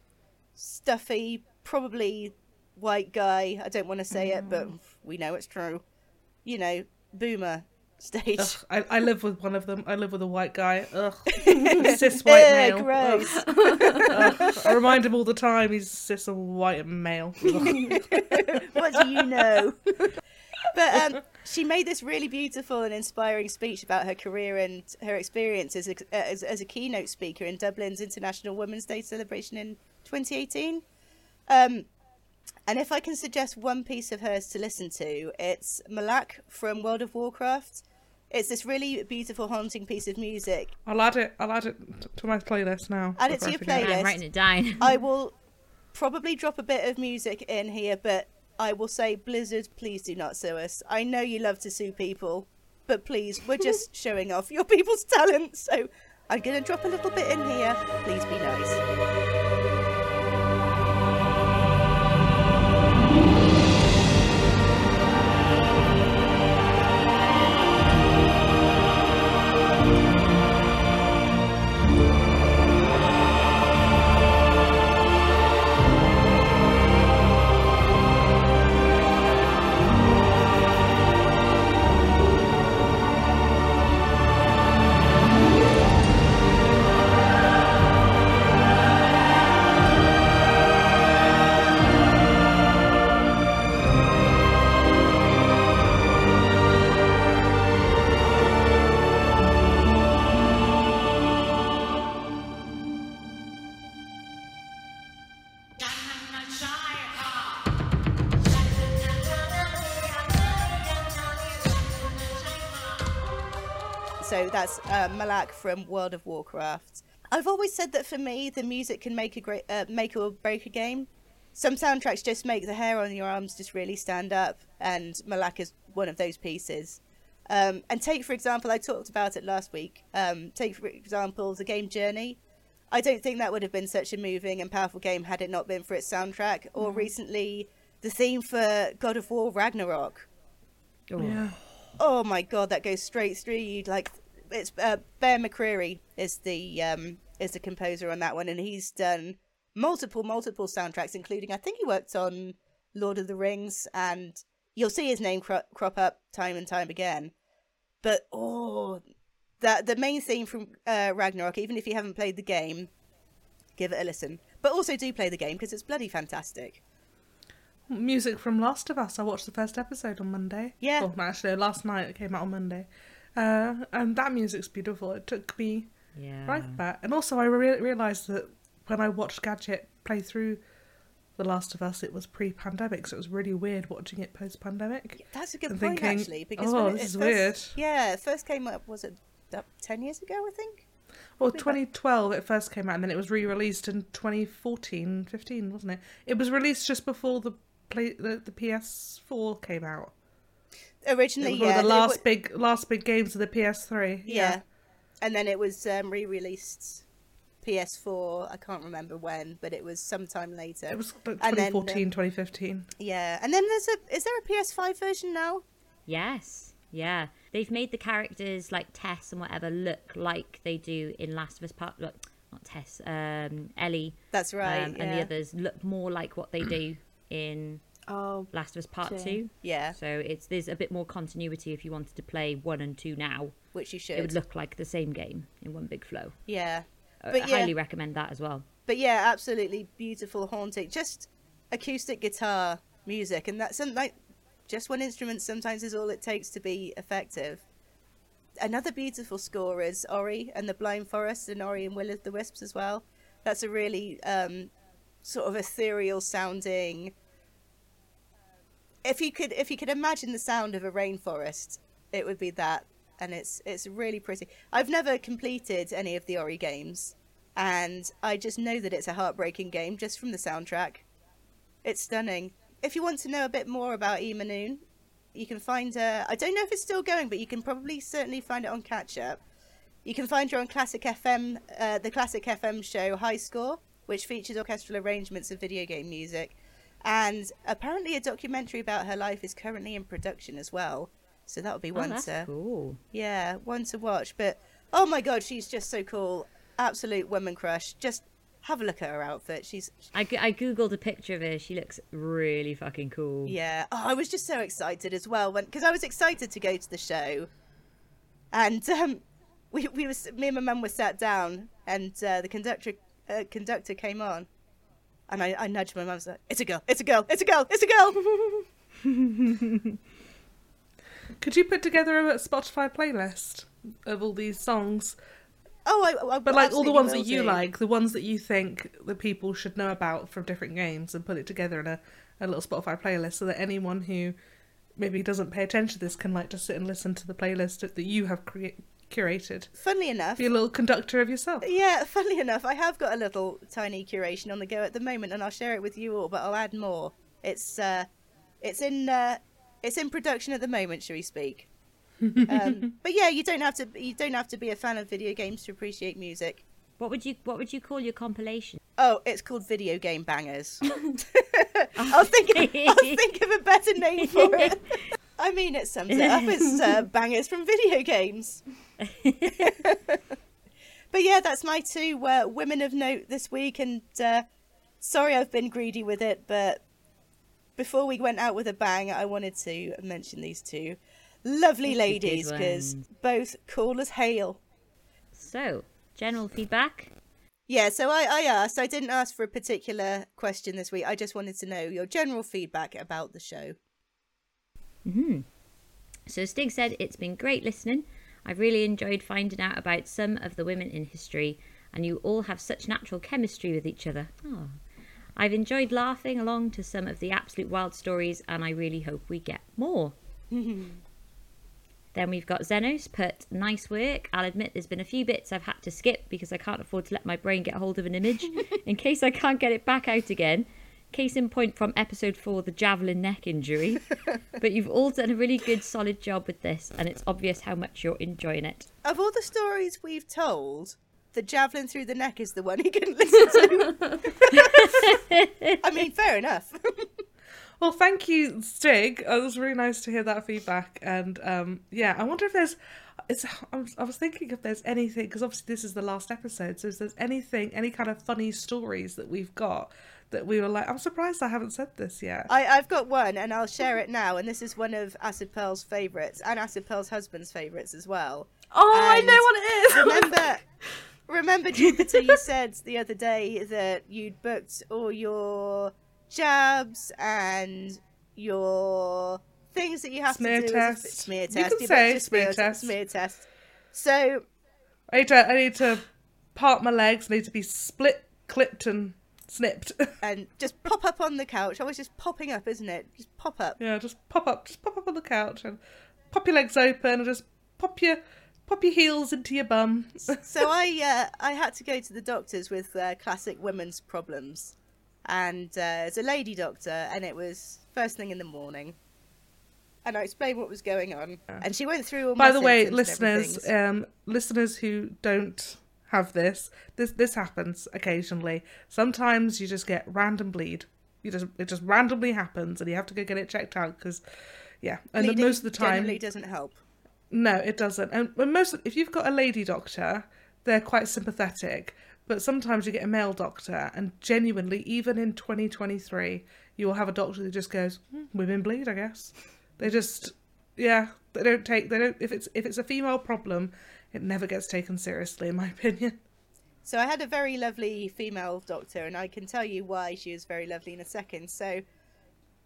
stuffy, probably white guy. I don't want to say it, but mm. we know it's true. You know, boomer stage. Ugh, I, I live with one of them. I live with a white guy. Ugh, (laughs) cis white male. gross. Ugh. Ugh. I remind him all the time he's cis and white male. (laughs) What do you know? but um, she made this really beautiful and inspiring speech about her career and her experiences as, as, as a keynote speaker in Dublin's International Women's Day celebration in 2018. Um, and if I can suggest one piece of hers to listen to, it's Malak from World of Warcraft. It's this really beautiful, haunting piece of music. I'll add it. I'll add it to my playlist now. Add it to I your playlist. I'm writing it down. (laughs) I will probably drop a bit of music in here, but I will say, Blizzard, please do not sue us. I know you love to sue people, but please, we're just (laughs) showing off your people's talent. So I'm going to drop a little bit in here. Please be nice. That's uh, Malak from World of Warcraft. I've always said that for me, the music can make a great uh, make or break a game. Some soundtracks just make the hair on your arms just really stand up, and Malak is one of those pieces. Um, and take for example, I talked about it last week. Um, take for example the game Journey. I don't think that would have been such a moving and powerful game had it not been for its soundtrack. Or recently, the theme for God of War Ragnarok. Oh. Yeah. Oh my god, that goes straight through you. Like it's uh, Bear McCreary is the um, is the composer on that one, and he's done multiple multiple soundtracks, including I think he worked on Lord of the Rings, and you'll see his name cro- crop up time and time again. But oh, that the main theme from uh, Ragnarok, even if you haven't played the game, give it a listen. But also do play the game because it's bloody fantastic. Music from Last of Us. I watched the first episode on Monday. Yeah. Well, actually, last night it came out on Monday. Uh, and that music's beautiful. It took me Yeah. right back. And also, I re- realised that when I watched Gadget play through The Last of Us, it was pre pandemic, so it was really weird watching it post pandemic. That's a good point, thinking, actually, because oh, when it, this it is first, weird. Yeah, it first came up was it uh, ten years ago, I think. Well, 2012 it first came out, and then it was re-released in 2014, 15, wasn't it? It was released just before the play the, the PS4 came out. It Originally, was one yeah, of the last were- big last big games of the PS3. yeah. and then it was um, re-released PS4. I can't remember when, but it was sometime later. It was like And then, um, 2015. yeah, and then there's a is there a PS5 version now? Yes. Yeah. They've made the characters like Tess and whatever look like they do in Last of Us Part. Look, not Tess. Um, Ellie. That's right. um, yeah. And the others look more like what they do in Oh, Last of Us Part Sure. Two. Yeah, So it's there's a bit more continuity if you wanted to play one and two now. which you should. It would look like the same game in one big flow. yeah, I- But I yeah. highly recommend that as well. but yeah, absolutely beautiful, haunting. Just acoustic guitar music, and that's like just one instrument sometimes is all it takes to be effective. Another beautiful score is Ori and the Blind Forest and Ori and Will of the Wisps as well. That's a really um, sort of ethereal sounding. If you could, if you could imagine the sound of a rainforest, it would be that, and it's it's really pretty. I've never completed any of the Ori games, and I just know that it's a heartbreaking game just from the soundtrack. It's stunning. If you want to know a bit more about Eimear Noone, you can find her. I don't know if it's still going, but you can probably certainly find it on Catch Up. You can find her on Classic FM, uh, the Classic FM show High Score, which features orchestral arrangements of video game music. And apparently, a documentary about her life is currently in production as well. So that would be Oh, one that's to cool. yeah, one to watch. But oh my god, she's just so cool. Absolute woman crush. Just have a look at her outfit. She's I, I googled a picture of her. She looks really fucking cool. yeah. Oh, I was just so excited as well when because I was excited to go to the show, and (laughs) um, we we was me and my mum were sat down, and uh, the conductor uh, conductor came on, and I, I nudged my mum. Like, "It's a girl! It's a girl! It's a girl! It's a girl!" (laughs) Could you put together a Spotify playlist of all these songs? oh, I, I But like all the ones that you do. like, the ones that you think the people should know about from different games, and put it together in a, a little Spotify playlist so that anyone who maybe doesn't pay attention to this can like just sit and listen to the playlist that you have crea- curated. Funnily enough, Be a little conductor of yourself. Yeah, funnily enough, I have got a little tiny curation on the go at the moment, and I'll share it with you all. But I'll add more. It's uh, it's in uh, it's in production at the moment, shall we speak? (laughs) um, but yeah, you don't have to you don't have to be a fan of video games to appreciate music. What would you What would you call your compilation? Oh, it's called Video Game Bangers. (laughs) (laughs) I'll think of, I'll think of a better name for it. I mean, it sums it up. It's uh, bangers from video games. (laughs) but yeah, that's my two uh, women of note this week. And uh, sorry, I've been greedy with it, but before we went out with a bang, I wanted to mention these two lovely Good ladies because both cool as hail. So, general feedback. Yeah, so I, I asked, I didn't ask for a particular question this week. I just wanted to know your general feedback about the show. hmm So Stig said it's been great listening. I've really enjoyed finding out about some of the women in history, and you all have such natural chemistry with each other. Oh. I've enjoyed laughing along to some of the absolute wild stories, and I really hope we get more. (laughs) Then we've got Zenos put nice work. I'll admit there's been a few bits I've had to skip because I can't afford to let my brain get hold of an image (laughs) in case I can't get it back out again. Case in point from episode four, the javelin neck injury. (laughs) but you've all done a really good, solid job with this, and it's obvious how much you're enjoying it. Of all the stories we've told, the javelin through the neck is the one he can (laughs) listen to. I mean, fair enough. (laughs) Well, thank you, Stig. It was really nice to hear that feedback. And um, yeah, I wonder if there's. It's. I was, I was thinking if there's anything because obviously this is the last episode. So if there's anything, any kind of funny stories that we've got that we were like, I'm surprised I haven't said this yet. I, I've got one, and I'll share it now. And this is one of Acid Pearl's favourites, and Acid Pearl's husband's favourites as well. Oh, I know what it is. Remember, (laughs) remember, Jupiter, you said the other day that you'd booked all your jabs and your things that you have Smear to do as a test. smear You can You say smear test. Smear test. So I need to. I need to part my legs. I need to be split, clipped, and snipped. (laughs) and just pop up on the couch. Always just popping up, isn't it? Just pop up. yeah, just pop up, just pop up on the couch and pop your legs open and just pop your pop your heels into your bum. so (laughs) I uh, I had to go to the doctors with uh, classic women's problems, and uh, it's a lady doctor, and it was first thing in the morning. And I explained what was going on, and she went through all. By the way, listeners, um, listeners who don't have this, this this happens occasionally. Sometimes you just get random bleed. You just it just randomly happens, and you have to go get it checked out because, yeah. And Bleeding most of the time, generally doesn't help. no, it doesn't. And most if you've got a lady doctor, they're quite sympathetic. But sometimes you get a male doctor, and genuinely, even in 2023, you will have a doctor that just goes, hmm, "Women bleed, I guess." They just, yeah, they don't take. They don't. If it's if it's a female problem, it never gets taken seriously, in my opinion. So I had a very lovely female doctor, and I can tell you why she was very lovely in a second. So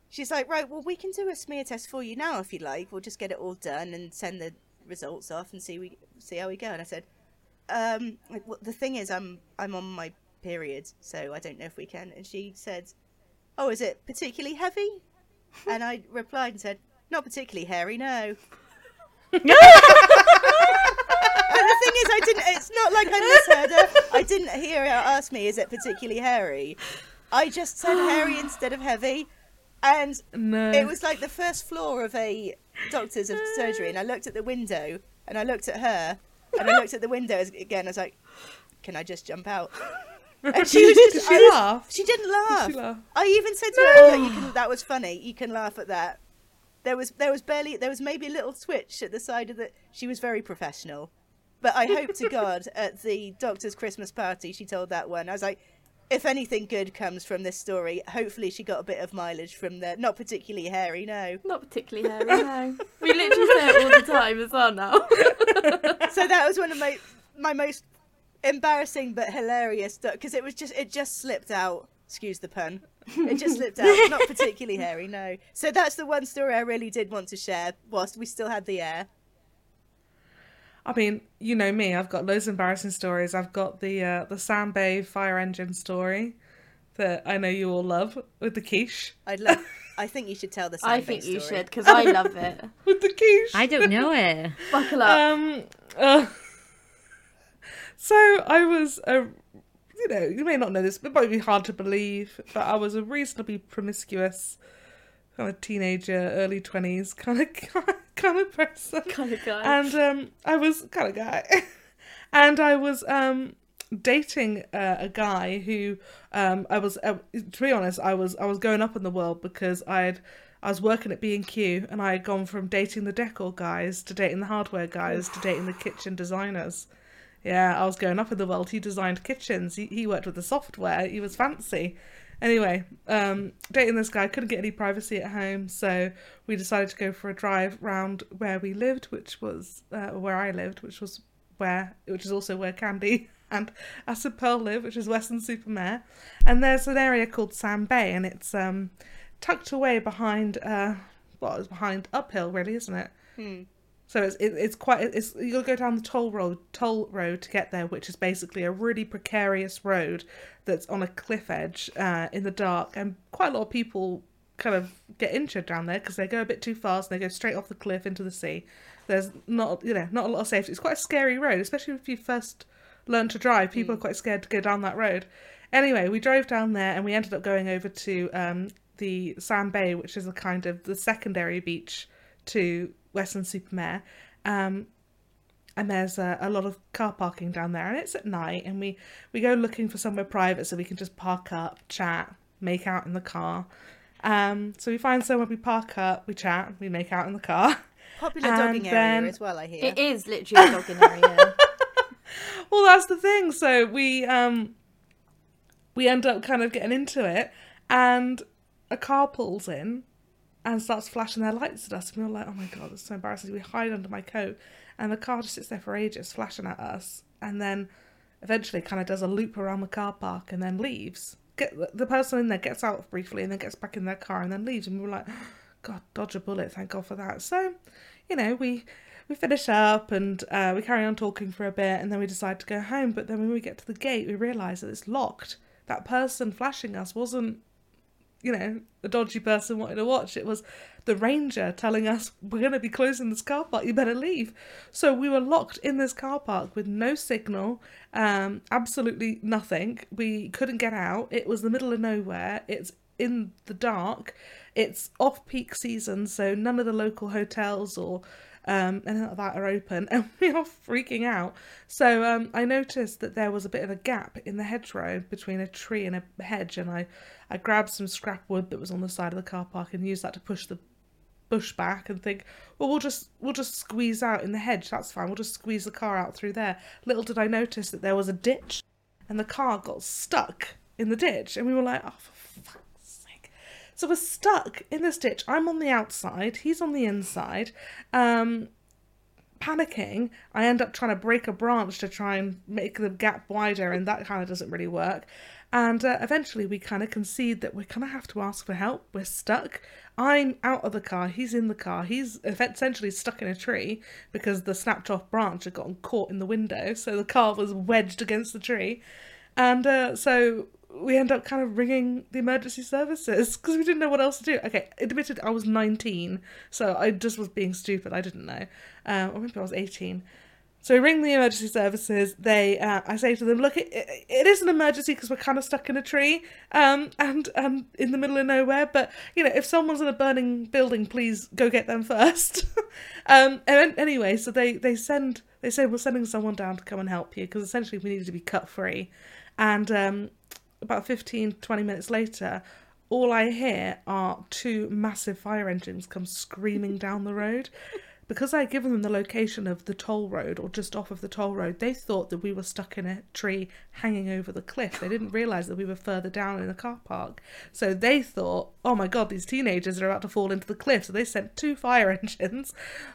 she's like, right, well, we can do a smear test for you now if you like. We'll just get it all done and send the results off and see we see how we go. And I said, um, like, well, the thing is, I'm I'm on my period, so I don't know if we can. And she said, oh, is it particularly heavy? (laughs) and I replied and said, not particularly hairy, no. (laughs) But the thing is, I didn't. It's not like I misheard her. I didn't hear her ask me, "Is it particularly hairy?" I just said hairy (gasps) instead of heavy, and No. it was like the first floor of a doctor's of surgery. And I looked at the window, and I looked at her, and I looked at the window again. I was like, "Can I just jump out?" (laughs) And she was just. Did she was- laugh? She didn't laugh. Did she laugh? I even said to her, "Look, you can, "That was funny. You can laugh at that." There was there was barely there was maybe a little twitch at the side of the. She was very professional, but I hope to God (laughs) at the doctor's Christmas party she told that one. I was like, if anything good comes from this story, hopefully she got a bit of mileage from the not particularly hairy. No, Not particularly (laughs) hairy, no. We literally say it all the time as well now. (laughs) so that was one of my my most embarrassing but hilarious because it was just it just slipped out. Excuse the pun. It just slipped out. Not particularly hairy, no. So that's the one story I really did want to share whilst we still had the air. I mean, you know me. I've got loads of embarrassing stories. I've got the uh, the Sand Bay fire engine story that I know you all love with the quiche. I'd love. (laughs) I think you should tell the. Story. I Sandbay think you story. should, because I love (laughs) it. With the quiche. I don't know it. (laughs) Buckle up. Um. Uh, so I was a, you know, you may not know this, but it might be hard to believe, but I was a reasonably promiscuous kind of teenager, early twenties kind of (laughs) kind of person. kind of guy. and um, I was kind of guy, (laughs) and I was um dating uh, a guy who um I was uh, to be honest I was I was going up in the world because I had. I was working at B and Q and I had gone from dating the decor guys to dating the hardware guys to dating the kitchen designers. Yeah, I was going up in the world. He designed kitchens. He he worked with the software. He was fancy. Anyway, um, dating this guy couldn't get any privacy at home, so we decided to go for a drive round where we lived, which was uh, where I lived, which was where, which is also where Candy (laughs) and Acid Pearl live, which is Weston-super-Mare. And there's an area called Sand Bay, and it's um, tucked away behind, uh, well, it's behind uphill, really, isn't it? So it's it, it's quite it's you got to go down the toll road toll road to get there, which is basically a really precarious road that's on a cliff edge uh, in the dark, and quite a lot of people kind of get injured down there because they go a bit too fast and they go straight off the cliff into the sea. There's not, you know, not a lot of safety. It's quite a scary road, especially if you first learn to drive. People are quite scared to go down that road. Anyway, we drove down there and we ended up going over to um, the Sand Bay, which is a kind of the secondary beach to Weston-super-Mare. Um, and there's a, a lot of car parking down there and it's at night and we we go looking for somewhere private so we can just park up chat make out in the car um so we find somewhere we park up we chat we make out in the car Popular And dogging then- area as well, I hear. It is literally a dogging area. (laughs) well that's the thing so we um we end up kind of getting into it and a car pulls in and starts flashing their lights at us. And we we're like oh my god that's so embarrassing. We hide under my coat. And the car just sits there for ages flashing at us. And then eventually kind of does a loop around the car park and then leaves. Get the person in there gets out briefly and then gets back in their car and then leaves. And we were like (gasps) god dodge a bullet thank god for that. So you know we we finish up and uh, we carry on talking for a bit and then we decide to go home. But then when we get to the gate we realise that it's locked. That person flashing us wasn't you know a dodgy person wanting to watch. It was the ranger telling us we're going to be closing this car park. You better leave. So we were locked in this car park with no signal um absolutely nothing. We couldn't get out. It was the middle of nowhere. It's in the dark. It's off peak season so none of the local hotels or um, like that are open, (laughs) and we are freaking out. So um, I noticed that there was a bit of a gap in the hedgerow between a tree and a hedge, and I, I grabbed some scrap wood that was on the side of the car park and used that to push the bush back and think, well, we'll just we'll just squeeze out in the hedge. That's fine. We'll just squeeze the car out through there. Little did I notice that there was a ditch, and the car got stuck in the ditch, and we were like, oh, for sake. So we're stuck in this ditch. I'm on the outside. He's on the inside. Um, panicking. I end up trying to break a branch to try and make the gap wider, and that kind of doesn't really work. And uh, eventually, we kind of concede that we kind of have to ask for help. We're stuck. I'm out of the car. He's in the car. He's essentially stuck in a tree because the snapped off branch had gotten caught in the window. So the car was wedged against the tree. And uh, so we end up kind of ringing the emergency services because we didn't know what else to do. Okay, admitted I was 19, so I just was being stupid. I didn't know. Um, or maybe I was 18. So we ring the emergency services. They, uh, I say to them, look, it, it, it is an emergency because we're kind of stuck in a tree, um, and and in the middle of nowhere. But you know, if someone's in a burning building, please go get them first. (laughs) um, and anyway, so they they send they say we're sending someone down to come and help you because essentially we needed to be cut free, and um, about 15, 20 minutes later, all I hear are two massive fire engines come screaming down the road. Because I had given them the location of the toll road or just off of the toll road, they thought that we were stuck in a tree hanging over the cliff. They didn't realise that we were further down in a car park. So they thought, oh my god, these teenagers are about to fall into the cliff. So they sent two fire (laughs) engines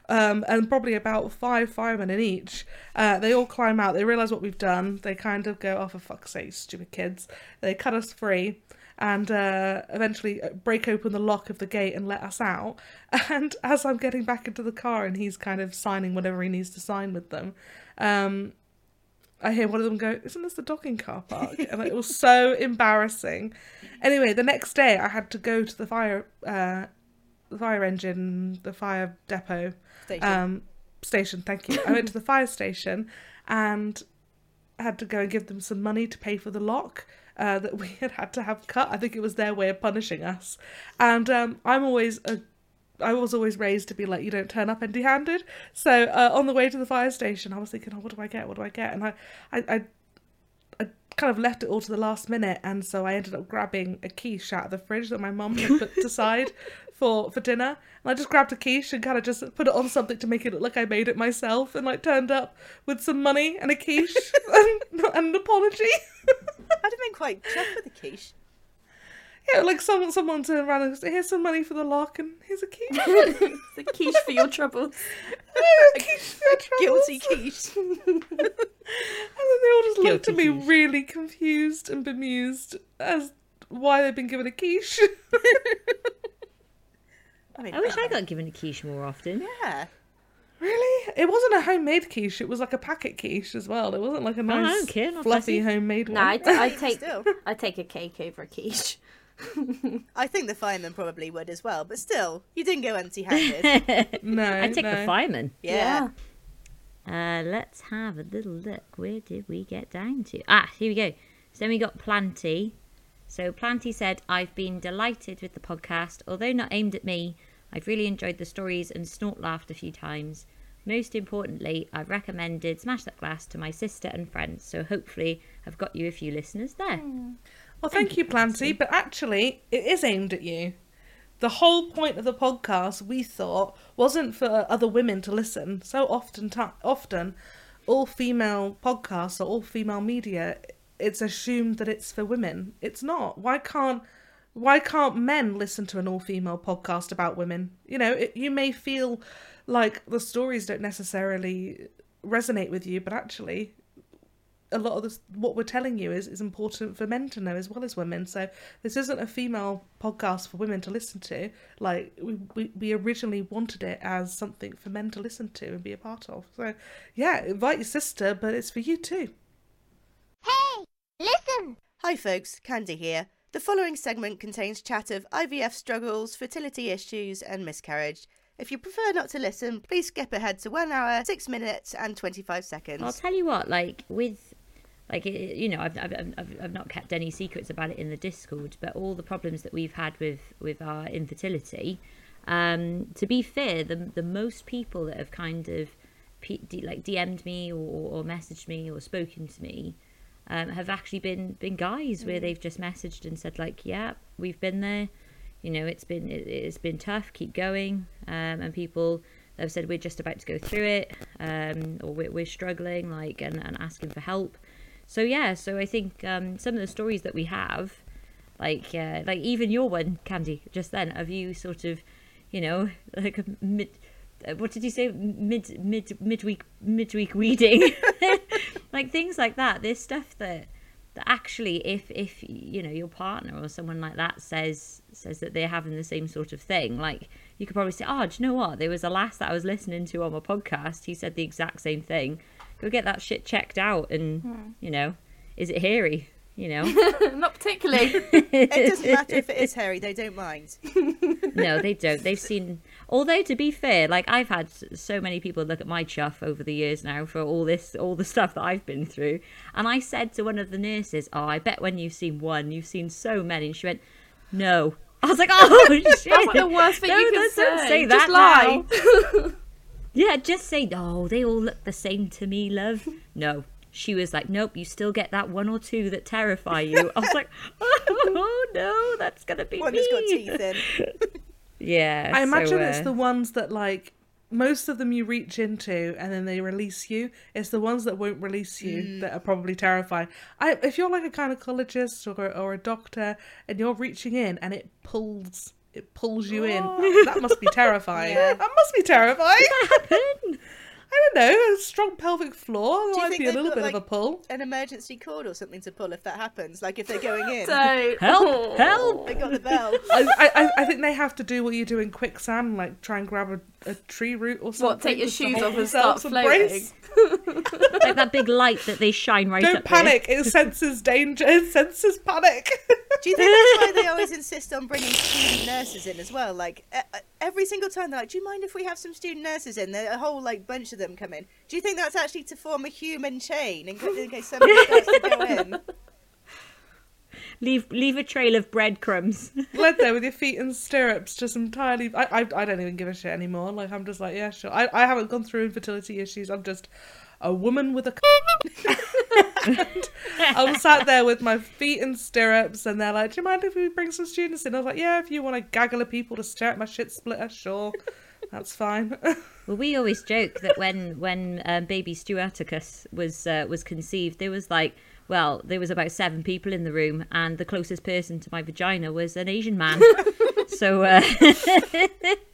um, and probably about five firemen in each. Uh, they all climb out. They realise what we've done. They kind of go, oh, for fuck's sake, stupid kids. They cut us free and uh, eventually break open the lock of the gate and let us out. (laughs) And as I'm getting back into the car and he's kind of signing whatever he needs to sign with them, um, I hear one of them go, Isn't this the docking car park? And it was so (laughs) embarrassing. Anyway, the next day I had to go to the fire, uh, the fire engine, the fire depot Station. um, station. Thank you. I went to the (laughs) fire station and had to go and give them some money to pay for the lock uh, that (laughs) we had had to have cut. I think it was their way of punishing us. And um, I'm always a I was always raised to be like, you don't turn up empty-handed. So uh, on the way to the fire station, I was thinking, oh, what do I get? What do I get? And I, I, I, I kind of left it all to the last minute, and so I ended up grabbing a quiche out of the fridge that my mum had put aside (laughs) for for dinner. And I just grabbed a quiche and kind of just put it on something to make it look like I made it myself, and like turned up with some money and a quiche (laughs) and, and an apology. (laughs) I'd have been quite chuffed with the quiche. yeah, like someone someone turned around and said, "Here's some money for the lock, and here's a quiche." It's (laughs) a quiche for your troubles. A quiche for your troubles. Guilty quiche. And then they all just looked at me quiche. really confused and bemused as why they've been given a quiche. I mean, I wish I got given a quiche more often. yeah. really? It wasn't a homemade quiche. It was like a packet quiche as well. It wasn't like a nice, don't care, not fluffy fussy. homemade one. No, I, t- I (laughs) take Still. I take a cake over a quiche. (laughs) I think the fireman probably would as well, but still, you didn't go empty-handed. (laughs) No, I take no. the fireman. yeah. Uh, let's have a little look. Where did we get down to? Ah, here we go. So then we got Planty. So Planty said, I've been delighted with the podcast. Although not aimed at me, I've really enjoyed the stories and snort laughed a few times. Most importantly, I've recommended Smash That Glass to my sister and friends. So hopefully I've got you a few listeners there. Well, thank, you, Planty, but actually, it is aimed at you. The whole point of the podcast, we thought, wasn't for other women to listen. So often, ti often, all female podcasts or all female media, it's assumed that it's for women. It's not. Why can't why can't men listen to an all female podcast about women? You know, it, you may feel like the stories don't necessarily resonate with you, but actually, a lot of this, what we're telling you is, is important for men to know as well as women. So this isn't a female podcast for women to listen to. Like we, we, we originally wanted it as something for men to listen to and be a part of. So yeah, invite your sister, but it's for you too. Hi folks, Candy here. The following segment contains chat of IVF struggles, fertility issues, and miscarriage. If you prefer not to listen, please skip ahead to 1 hour, 6 minutes, and 25 seconds. I'll tell you what, like with, like you know, I've, I've I've I've not kept any secrets about it in the Discord, but all the problems that we've had with with our infertility. Um, to be fair, the the most people that have kind of P- D, like DM'd me or, or messaged me or spoken to me um, have actually been been guys where they've just messaged and said like, yeah, we've been there. You know, it's been it, it's been tough. Keep going. Um, and people have said we're just about to go through it, um, or we're, we're struggling, like, and, and asking for help. So yeah, so I think um, some of the stories that we have, like uh, like even your one, Candy, just then, of you sort of, you know, (laughs) like a mid. uh, What did you say? Mid mid midweek midweek weeding, (laughs) (laughs) like things like that. There's stuff that that actually, if if you know your partner or someone like that says says that they're having the same sort of thing, like you could probably say, "Oh, do you know what? There was a lass that I was listening to on my podcast. He said the exact same thing. Go get that shit checked out, and hmm. you know, is it hairy? You know, (laughs) Not particularly. it doesn't matter if it is hairy, they don't mind. no, they don't. They've seen. Although to be fair, like I've had so many people look at my chuff over the years now for all this, all the stuff that I've been through, and I said to one of the nurses, "Oh, I bet when you've seen one, you've seen so many." And she went, "No." I was like, (laughs) "Oh (laughs) shit!" That's the worst thing no, you can don't- don't say. say Just that lie. Yeah, just say, "Oh, they all look the same to me, love." No. She was like, "Nope, you still get that one or two that terrify you." I was like, (laughs) "Oh no, that's gonna be One me." that's got teeth in. (laughs) Yeah, I imagine so, it's uh, the ones that like most of them you reach into and then they release you. It's the ones that won't release you that are probably terrifying. I if you're like a gynecologist or or a doctor and you're reaching in and it pulls it pulls you in. That must be terrifying. (laughs) Yeah. That must be terrifying. Happened. I don't know. A strong pelvic floor. Do you might think be a they've little got, bit like- of a pull. An emergency cord or something to pull if that happens, like if they're going in. Don't. (laughs) Help! Oh. Help! They got the bell. (laughs) I, I I think they have to do what you do in quicksand, like try and grab a, a tree root or something. What, take your just to shoes hold off and yourself start some floating? brace. like (laughs) that big light that they shine right Don't up there. panic. It senses danger. It senses panic. Do you think that's why they always insist on bringing student nurses in as well? Like e- e- every single time they're like, "Do you mind if we have some student nurses in?" There, a whole like bunch of them come in. Do you think that's actually to form a human chain in, in case somebody starts to go in? (laughs) Leave leave a trail of breadcrumbs. (laughs) Led there with your feet in stirrups, just entirely. I, I I don't even give a shit anymore. Like I'm just like, yeah, sure. I I haven't gone through infertility issues. I'm just a woman with a. I'm sat there with my feet in stirrups, and they're like, "Do you mind if we bring some students in?" I was like, "Yeah, if you want a gaggle of people to stare at my shit splitter, sure, that's fine." (laughs) well, we always joke that when when um, baby Stuarticus was uh, was conceived, there was like. Well, there was about seven people in the room, and the closest person to my vagina was an Asian man. (laughs) so, uh, (laughs)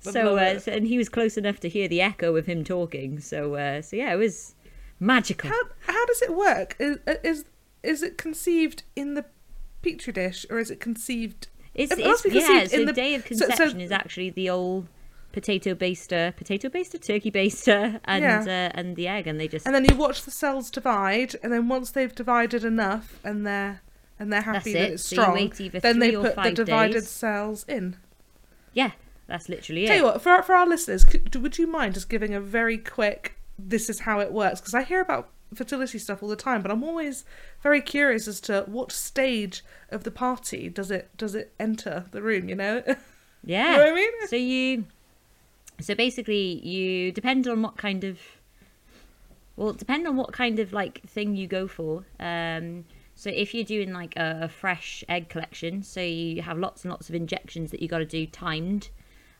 so, uh, so, and he was close enough to hear the echo of him talking. So, uh, so yeah, it was magical. How how does it work? Is is is it conceived in the petri dish or is it conceived? It's, It it's must be yeah. So in the- day of so- so- conception is actually the old potato baster, potato baster, turkey baster, and Yeah. uh, and the egg, and they just And then you watch the cells divide, and then once they've divided enough, and they're and they're happy That's that it's strong, either then they put the divided days. cells in. Yeah, that's literally Tell it. you what, for for our listeners, could, would you mind just giving a very quick? This is how it works because I hear about fertility stuff all the time, but I'm always very curious as to what stage of the party does it does it enter the room. You know, (laughs) Yeah. You know what I mean? So you, so basically, you depend on what kind of, well, depend on what kind of like thing you go for. Um, so if you're doing like a, a fresh egg collection, so you have lots and lots of injections that you got to do timed.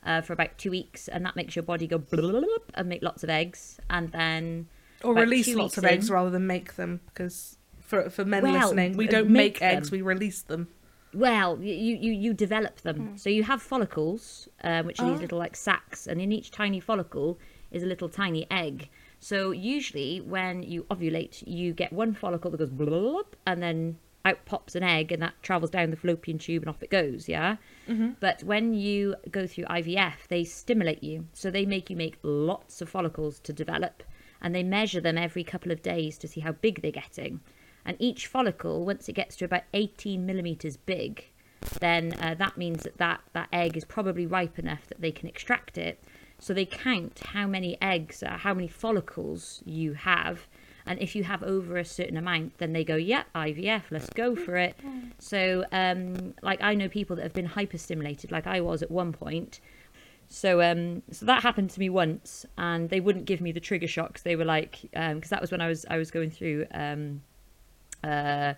Uh, for about two weeks, and that makes your body go (laughs) and make lots of eggs, and then or release lots weeks of eggs rather than make them because. For, for men Well, listening, we uh, don't make make, eggs; them. we release them. Well, you you, you develop them. Hmm. So you have follicles, um, which are Oh. these little like sacs, and in each tiny follicle is a little tiny egg. So usually when you ovulate, you get one follicle that goes blub, (laughs) and then out pops an egg, and that travels down the fallopian tube and off it goes. Yeah. But when you go through IVF, they stimulate you, so they make you make lots of follicles to develop, and they measure them every couple of days to see how big they're getting. And each follicle, once it gets to about 18 millimeters big, then uh, that means that, that that egg is probably ripe enough that they can extract it. So they count how many eggs, uh, how many follicles you have. And if you have over a certain amount, then they go, yep, IVF, let's go for it. So, um, like, I know people that have been hyperstimulated, like I was at one point. So, um, so that happened to me once, and they wouldn't give me the trigger shots. They were like, because that was when I was I was going through um, uh,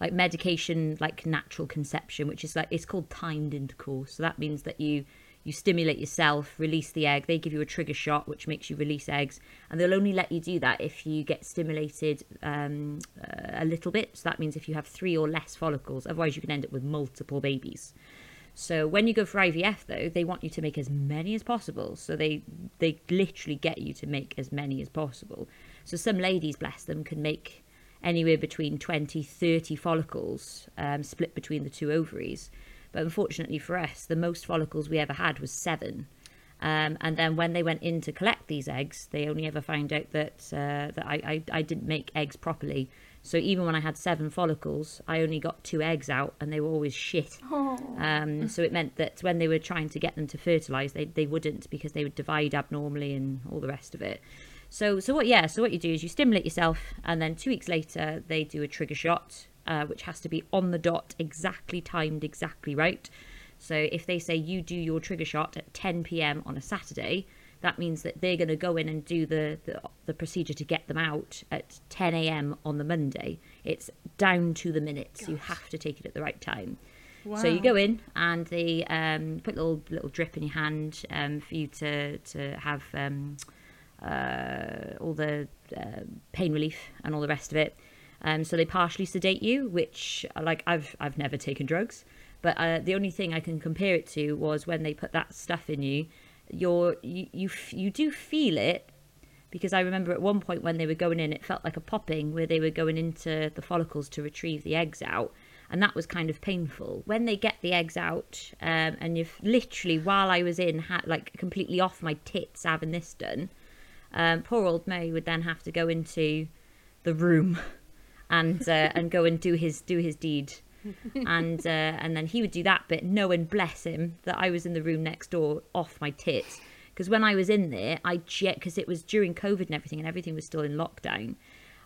like medication like natural conception which is like it's called timed intercourse so that means that you you stimulate yourself release the egg they give you a trigger shot which makes you release eggs and they'll only let you do that if you get stimulated um, uh, a little bit so that means if you have three or less follicles otherwise you can end up with multiple babies so when you go for IVF though, they want you to make as many as possible. So they they literally get you to make as many as possible. So some ladies, bless them, can make anywhere between 20, 30 follicles um, split between the two ovaries. But unfortunately for us, the most follicles we ever had was seven. Um, and then when they went in to collect these eggs, they only ever found out that uh, that I, I, I didn't make eggs properly. So even when I had seven follicles, I only got two eggs out, and they were always shit. Um, (laughs) so it meant that when they were trying to get them to fertilize, they they wouldn't because they would divide abnormally and all the rest of it. So so what? Yeah. So what you do is you stimulate yourself, and then two weeks later they do a trigger shot, uh, which has to be on the dot, exactly timed, exactly right. So if they say you do your trigger shot at 10 p.m. on a Saturday, that means that they're going to go in and do the, the the procedure to get them out at 10 a.m. on the Monday. It's down to the minute. So you have to take it at the right time. So you go in and they um, put a little little drip in your hand um, for you to to have um, uh, all the uh, pain relief and all the rest of it. Um, so they partially sedate you, which like I've I've never taken drugs, but uh, the only thing I can compare it to was when they put that stuff in you. You're you you, you do feel it because I remember at one point when they were going in, it felt like a popping where they were going into the follicles to retrieve the eggs out, and that was kind of painful. When they get the eggs out, um, and you've literally while I was in, had like completely off my tits having this done, um, poor old Mo would then have to go into the room (laughs) and uh, and go and do his do his deed. and uh, and then he would do that bit, No knowing, bless him, that I was in the room next door, off my tits. Because when I was in there, I jet because it was during COVID and everything, and everything was still in lockdown.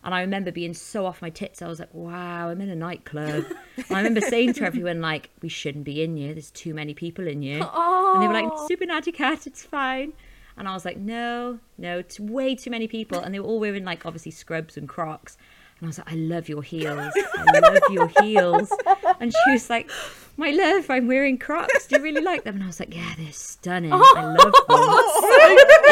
And I remember being so off my tits. I was like, "Wow, I'm in a nightclub." I remember saying to everyone, "Like, we shouldn't be in here. There's too many people in here." And they were like, "Super naughty cat, it's fine." And I was like, "No, no, it's way too many people." And they were all wearing like obviously scrubs and Crocs. And I was like, I love your heels. I love your heels. And she was like, My love, I'm wearing Crocs. Do you really like them? And I was like, Yeah, they're stunning. I love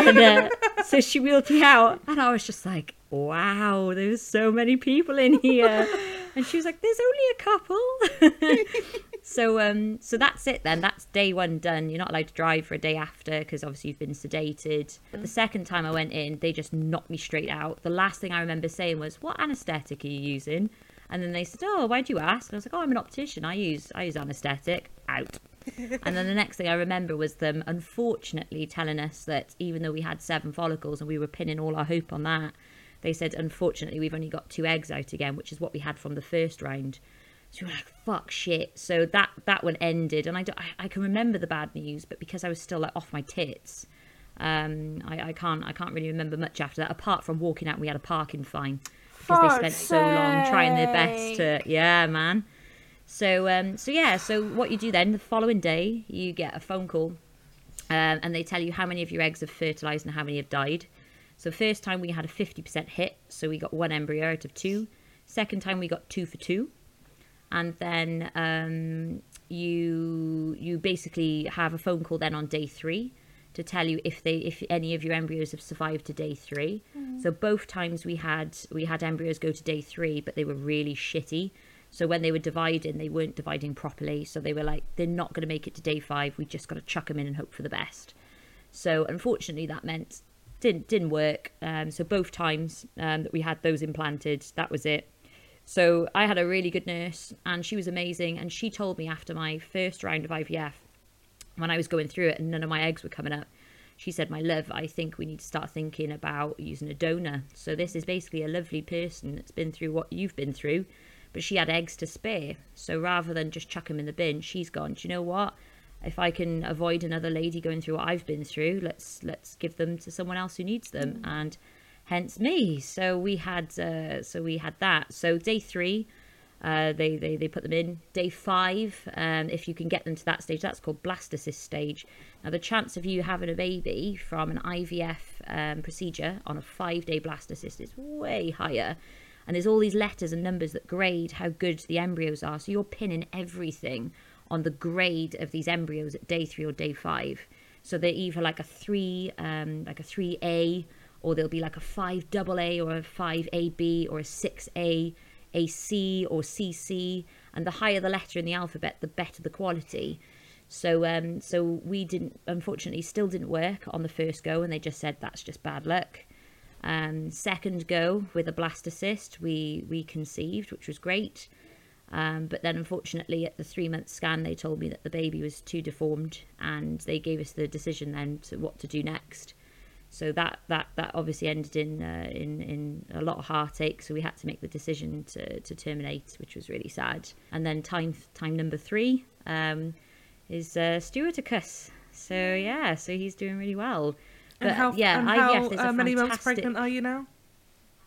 them. (laughs) and uh, so she wheeled me out, and I was just like, Wow, there's so many people in here. And she was like, There's only a couple. (laughs) so um so that's it then. That's day one done. You're not allowed to drive for a day after because obviously you've been sedated. But the second time i went in they just knocked me straight out. The last thing i remember saying was what anesthetic are you using? And then they said oh why'd you ask? And i was like oh i'm an optician. I use i use anesthetic out. (laughs) And then the next thing I remember was them unfortunately telling us that even though we had seven follicles and we were pinning all our hope on that, they said unfortunately we've only got two eggs out again, which is what we had from the first round. So were like, fuck shit. So that that one ended, and I, don't- I, I can remember the bad news, but because I was still like off my tits, um, I, I can't I can't really remember much after that. Apart from walking out, we had a parking fine because they spent Fuck's so long trying their best to yeah, man. So um, so yeah, so what you do then? The following day, you get a phone call, um, and they tell you how many of your eggs have fertilized and how many have died. So first time we had a fifty percent hit, so we got one embryo out of two. Second time we got two for two, and then um, you you basically have a phone call then on day three to tell you if they if any of your embryos have survived to day three. So both times we had we had embryos go to day three, but they were really shitty. So when they were dividing, they weren't dividing properly. So they were like, they're not going to make it to day five. We just got to chuck them in and hope for the best. So unfortunately, that meant didn't didn't work. Um, so both times um, that we had those implanted, that was it. So I had a really good nurse, and she was amazing. And she told me after my first round of IVF, when I was going through it and none of my eggs were coming up, she said, "My love, I think we need to start thinking about using a donor." So this is basically a lovely person that's been through what you've been through, but she had eggs to spare. So rather than just chuck them in the bin, she's gone. Do you know what? If I can avoid another lady going through what I've been through, let's let's give them to someone else who needs them, mm. and hence me. So we had uh, so we had that. So day three, uh, they, they they put them in day five. Um, if you can get them to that stage, that's called blastocyst stage. Now the chance of you having a baby from an IVF um, procedure on a five day blastocyst is way higher. And there's all these letters and numbers that grade how good the embryos are. So you're pinning everything on the grade of these embryos at day three or day five. So they're either like a three, um, like a three A, or they'll be like a five double A or a five AB or a six A, a C or CC. And the higher the letter in the alphabet, the better the quality. So um, so we didn't, unfortunately, still didn't work on the first go, and they just said that's just bad luck. Um, second go with a blastocyst, we we conceived, which was great. Um, but then, unfortunately, at the three month scan, they told me that the baby was too deformed, and they gave us the decision then to what to do next. So that that that obviously ended in uh, in in a lot of heartache. So we had to make the decision to to terminate, which was really sad. And then time time number three um, is uh, Stuarticus. So yeah, so he's doing really well. And how, yeah, and IVF how is a uh, many months pregnant are you now?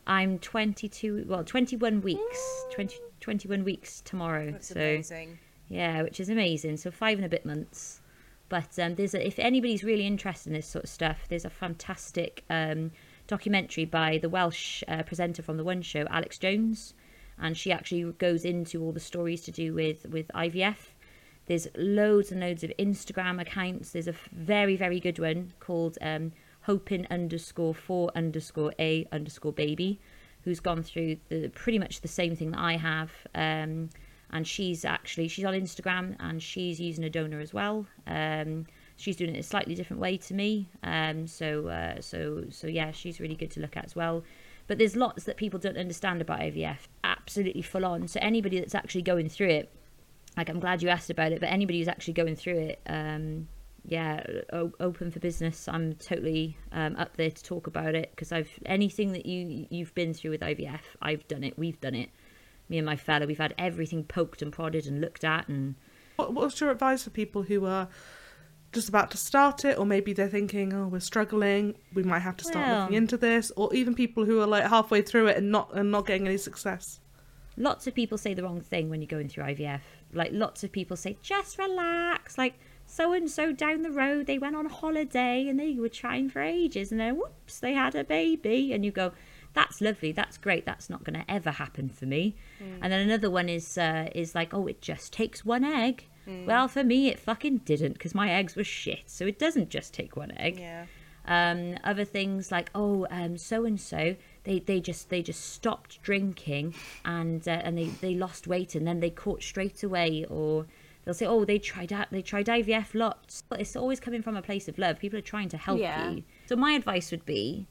I'm 22, well, 21 weeks, 20, 21 weeks tomorrow. That's so amazing. yeah, which is amazing. So five and a bit months. But um, there's a, if anybody's really interested in this sort of stuff, there's a fantastic um, documentary by the Welsh uh, presenter from the One Show, Alex Jones, and she actually goes into all the stories to do with with IVF. There's loads and loads of Instagram accounts. There's a very very good one called um, Hoping underscore four underscore a underscore baby, who's gone through the pretty much the same thing that I have. Um, and she's actually she's on Instagram and she's using a donor as well. Um, she's doing it a slightly different way to me. Um, so uh, so so yeah, she's really good to look at as well. But there's lots that people don't understand about IVF. Absolutely full on. So anybody that's actually going through it, like I'm glad you asked about it. But anybody who's actually going through it, um, yeah, o- open for business. I'm totally um, up there to talk about it because I've anything that you you've been through with IVF, I've done it. We've done it me and my fella, we've had everything poked and prodded and looked at, and What, what's your advice for people who are just about to start it, or maybe they're thinking, "Oh, we're struggling. We might have to start Well- looking into this," or even people who are like halfway through it and not and not getting any success. lots of people say the wrong thing when you're going through IVF. Like lots of people say, just relax. Like so and so down the road, they went on holiday and they were trying for ages, and then whoops, they had a baby, and you go. That's lovely. That's great. That's not going to ever happen for me. And then another one is uh, is like, oh, it just takes one egg. Well, for me, it fucking didn't because my eggs were shit. So it doesn't just take one egg. Yeah. um, other things like oh um, so and so they, they just they just stopped drinking and uh, and they, they lost weight and then they caught straight away or they'll say oh they tried out they tried IVF lots but it's always coming from a place of love people are trying to help Yeah. you so my advice would be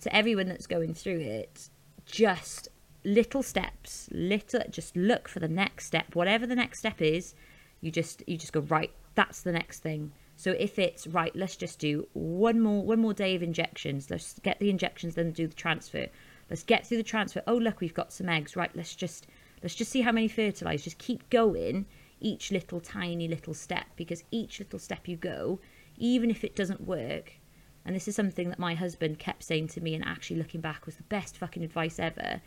to everyone that's going through it just little steps little just look for the next step. Whatever the next step is you just you just go right that's the next thing. So if it's right let's just do one more one more day of injections. Let's get the injections then do the transfer. Let's get through the transfer. Oh look we've got some eggs. Right let's just let's just see how many fertilize. Just keep going each little tiny little step because each little step you go, even if it doesn't work, and this is something that my husband kept saying to me, and actually looking back was the best fucking advice ever.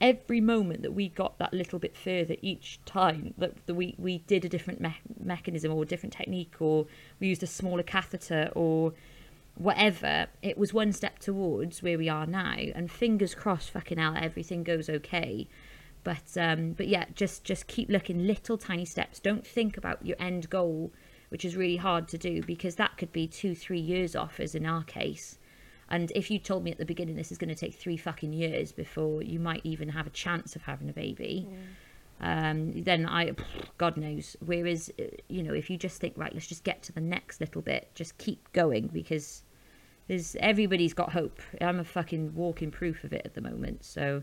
Every moment that we got that little bit further each time that, that we, we did a different me- mechanism or a different technique, or we used a smaller catheter, or whatever, it was one step towards where we are now. And fingers crossed, fucking hell, everything goes okay. But um, but yeah, just just keep looking little tiny steps. Don't think about your end goal, which is really hard to do because that could be two three years off, as in our case. And if you told me at the beginning this is going to take three fucking years before you might even have a chance of having a baby, um, then I, God knows. Whereas, uh, you know, if you just think, right, let's just get to the next little bit, just keep going because there's everybody's got hope. I'm a fucking walking proof of it at the moment. So,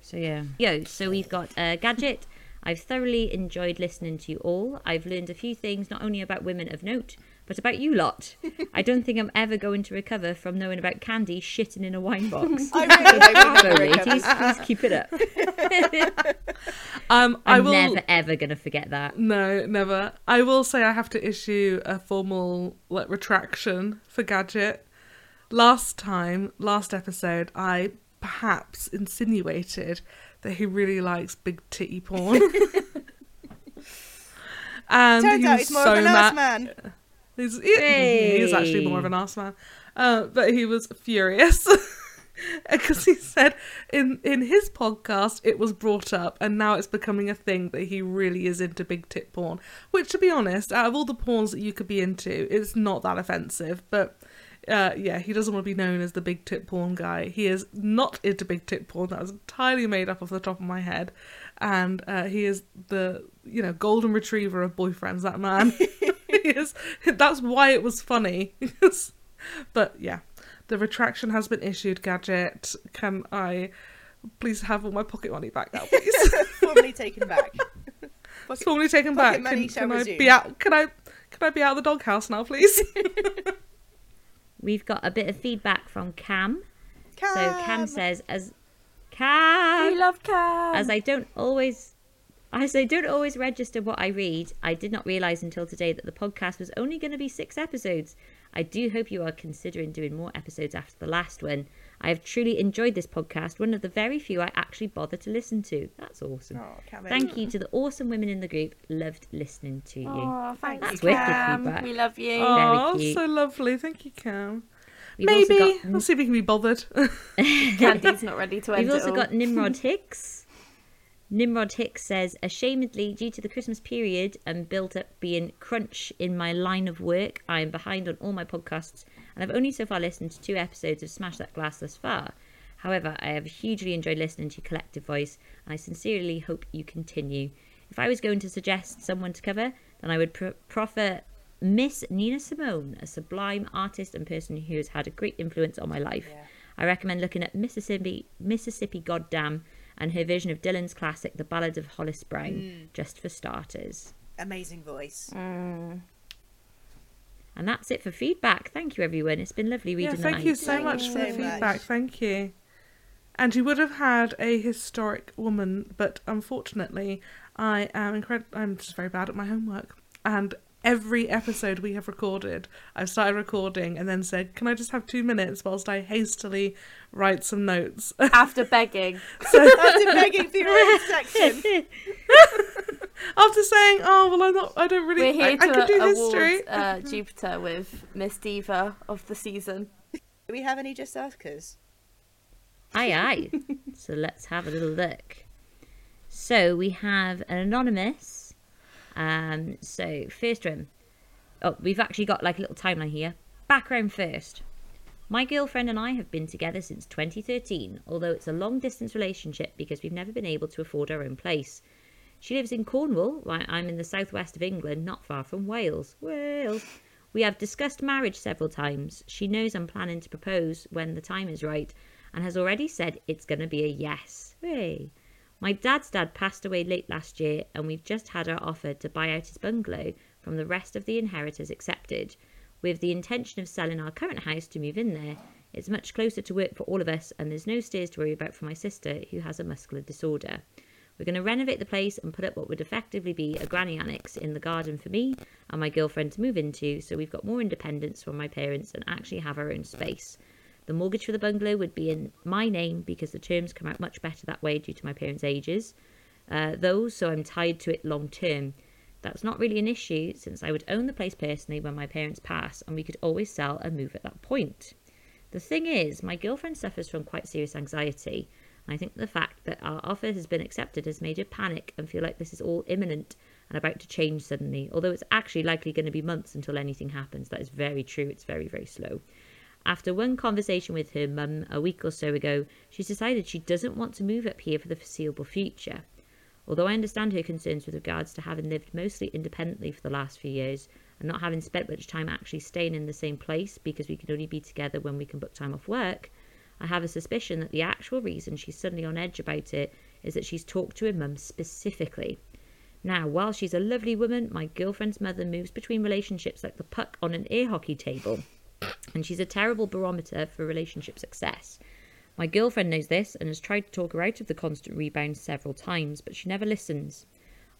so yeah. Yo, so we've got a Gadget. I've thoroughly enjoyed listening to you all. I've learned a few things, not only about women of note, but about you lot. I don't think I'm ever going to recover from knowing about Candy shitting in a wine box. (laughs) I really (laughs) hope you Bravo, never recover. ladies, please keep it up. (laughs) Um, I I'm will. never ever gonna forget that. No, never. I will say I have to issue a formal like retraction for Gadget. Last time, last episode, I perhaps insinuated that he really likes big titty porn. (laughs) and Turns out he's more so of an mad. ass man. (laughs) He's, he, he is actually more of an ass man. Uh, but he was furious. (laughs) Because he said in, in his podcast it was brought up and now it's becoming a thing that he really is into big tit porn. Which to be honest, out of all the porns that you could be into, it's not that offensive. But uh, yeah, he doesn't want to be known as the big tit porn guy. He is not into big tit porn. That was entirely made up off the top of my head. And uh, he is the you know golden retriever of boyfriends. That man. (laughs) (laughs) he is. That's why it was funny. (laughs) but yeah, the retraction has been issued. Gadget, can I please have all my pocket money back now, please? Formally taken back. it's formally taken back. money Can, can I be out? Can I? Can I be out of the doghouse now, please? We've got a bit of feedback from Cam. So Cam Cam. says, as Cam, We love Cam. as I don't always, as I don't always register what I read, I did not realize until today that the podcast was only going to be six episodes. I do hope you are considering doing more episodes after the last one. I have truly enjoyed this podcast, one of the very few I actually bother to listen to. That's awesome. Oh, Thank you to the awesome women in the group. Loved listening to you. Oh, thank That's you, wicked Cam. feedback. We love you. Oh, so lovely. Thank you, Cam. We've Maybe. got- Let's see if we can be bothered. (laughs) Candy's not ready to end We've it also all. got Nimrod (laughs) Hicks. Nimrod Hicks says, ashamedly, due to the Christmas period and built up being crunch in my line of work, I am behind on all my podcasts and I've only so far listened to two episodes of Smash That Glass thus far. However, I have hugely enjoyed listening to your collective voice and I sincerely hope you continue. If I was going to suggest someone to cover, then I would pro- proffer Miss Nina Simone, a sublime artist and person who has had a great influence on my life. I recommend looking at Mississippi, Mississippi Goddamn, and her version of Dylan's classic, The Ballad of Hollis Brown, hmm. just for starters. Amazing voice. Mm. And that's it for feedback. Thank you, everyone. It's been lovely reading. yeah, reading thank the you so Thank much you for the so much. feedback. Thank you. And you would have had a historic woman, but unfortunately, I am incredible. I'm just very bad at my homework. And every episode we have recorded, I've started recording and then said, "Can I just have two minutes whilst I hastily write some notes?" After begging. (laughs) (laughs) After begging for your (laughs) own section. After saying, "Oh well, I'm not. I don't really. We're here I, I to could do award history." uh, Jupiter with Miss Diva of the season. Do we have any just askers? Aye, aye. (laughs) so let's have a little look. So we have an anonymous. Um, so first one. Oh, we've actually got like a little timeline here. Background first. My girlfriend and I have been together since 2013, although it's a long distance relationship because we've never been able to afford our own place. She lives in Cornwall, while I'm in the southwest of England, not far from Wales. Wales. We have discussed marriage several times. She knows I'm planning to propose when the time is right and has already said it's going to be a yes. Hooray. My dad's dad passed away late last year, and we've just had our offer to buy out his bungalow from the rest of the inheritors accepted, with the intention of selling our current house to move in there. It's much closer to work for all of us, and there's no stairs to worry about for my sister, who has a muscular disorder. We're going to renovate the place and put up what would effectively be a granny annex in the garden for me and my girlfriend to move into, so we've got more independence from my parents and actually have our own space. The mortgage for the bungalow would be in my name because the terms come out much better that way due to my parents' ages. Uh, though, so I'm tied to it long term. That's not really an issue since I would own the place personally when my parents pass and we could always sell and move at that point. The thing is, my girlfriend suffers from quite serious anxiety, I think the fact that our offer has been accepted has made her panic and feel like this is all imminent and about to change suddenly, although it's actually likely going to be months until anything happens. That is very true, it's very, very slow. After one conversation with her mum a week or so ago, she's decided she doesn't want to move up here for the foreseeable future. Although I understand her concerns with regards to having lived mostly independently for the last few years and not having spent much time actually staying in the same place because we can only be together when we can book time off work, I have a suspicion that the actual reason she's suddenly on edge about it is that she's talked to her mum specifically. Now, while she's a lovely woman, my girlfriend's mother moves between relationships like the puck on an air hockey table, and she's a terrible barometer for relationship success. My girlfriend knows this and has tried to talk her out of the constant rebound several times, but she never listens.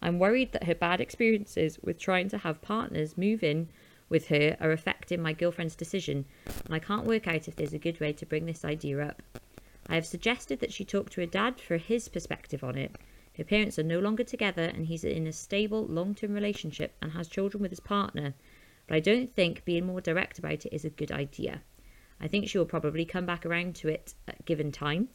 I'm worried that her bad experiences with trying to have partners move in with her are affecting my girlfriend's decision, and I can't work out if there's a good way to bring this idea up. I have suggested that she talk to her dad for his perspective on it. Her parents are no longer together, and he's in a stable, long term relationship and has children with his partner, but I don't think being more direct about it is a good idea. I think she will probably come back around to it at given time.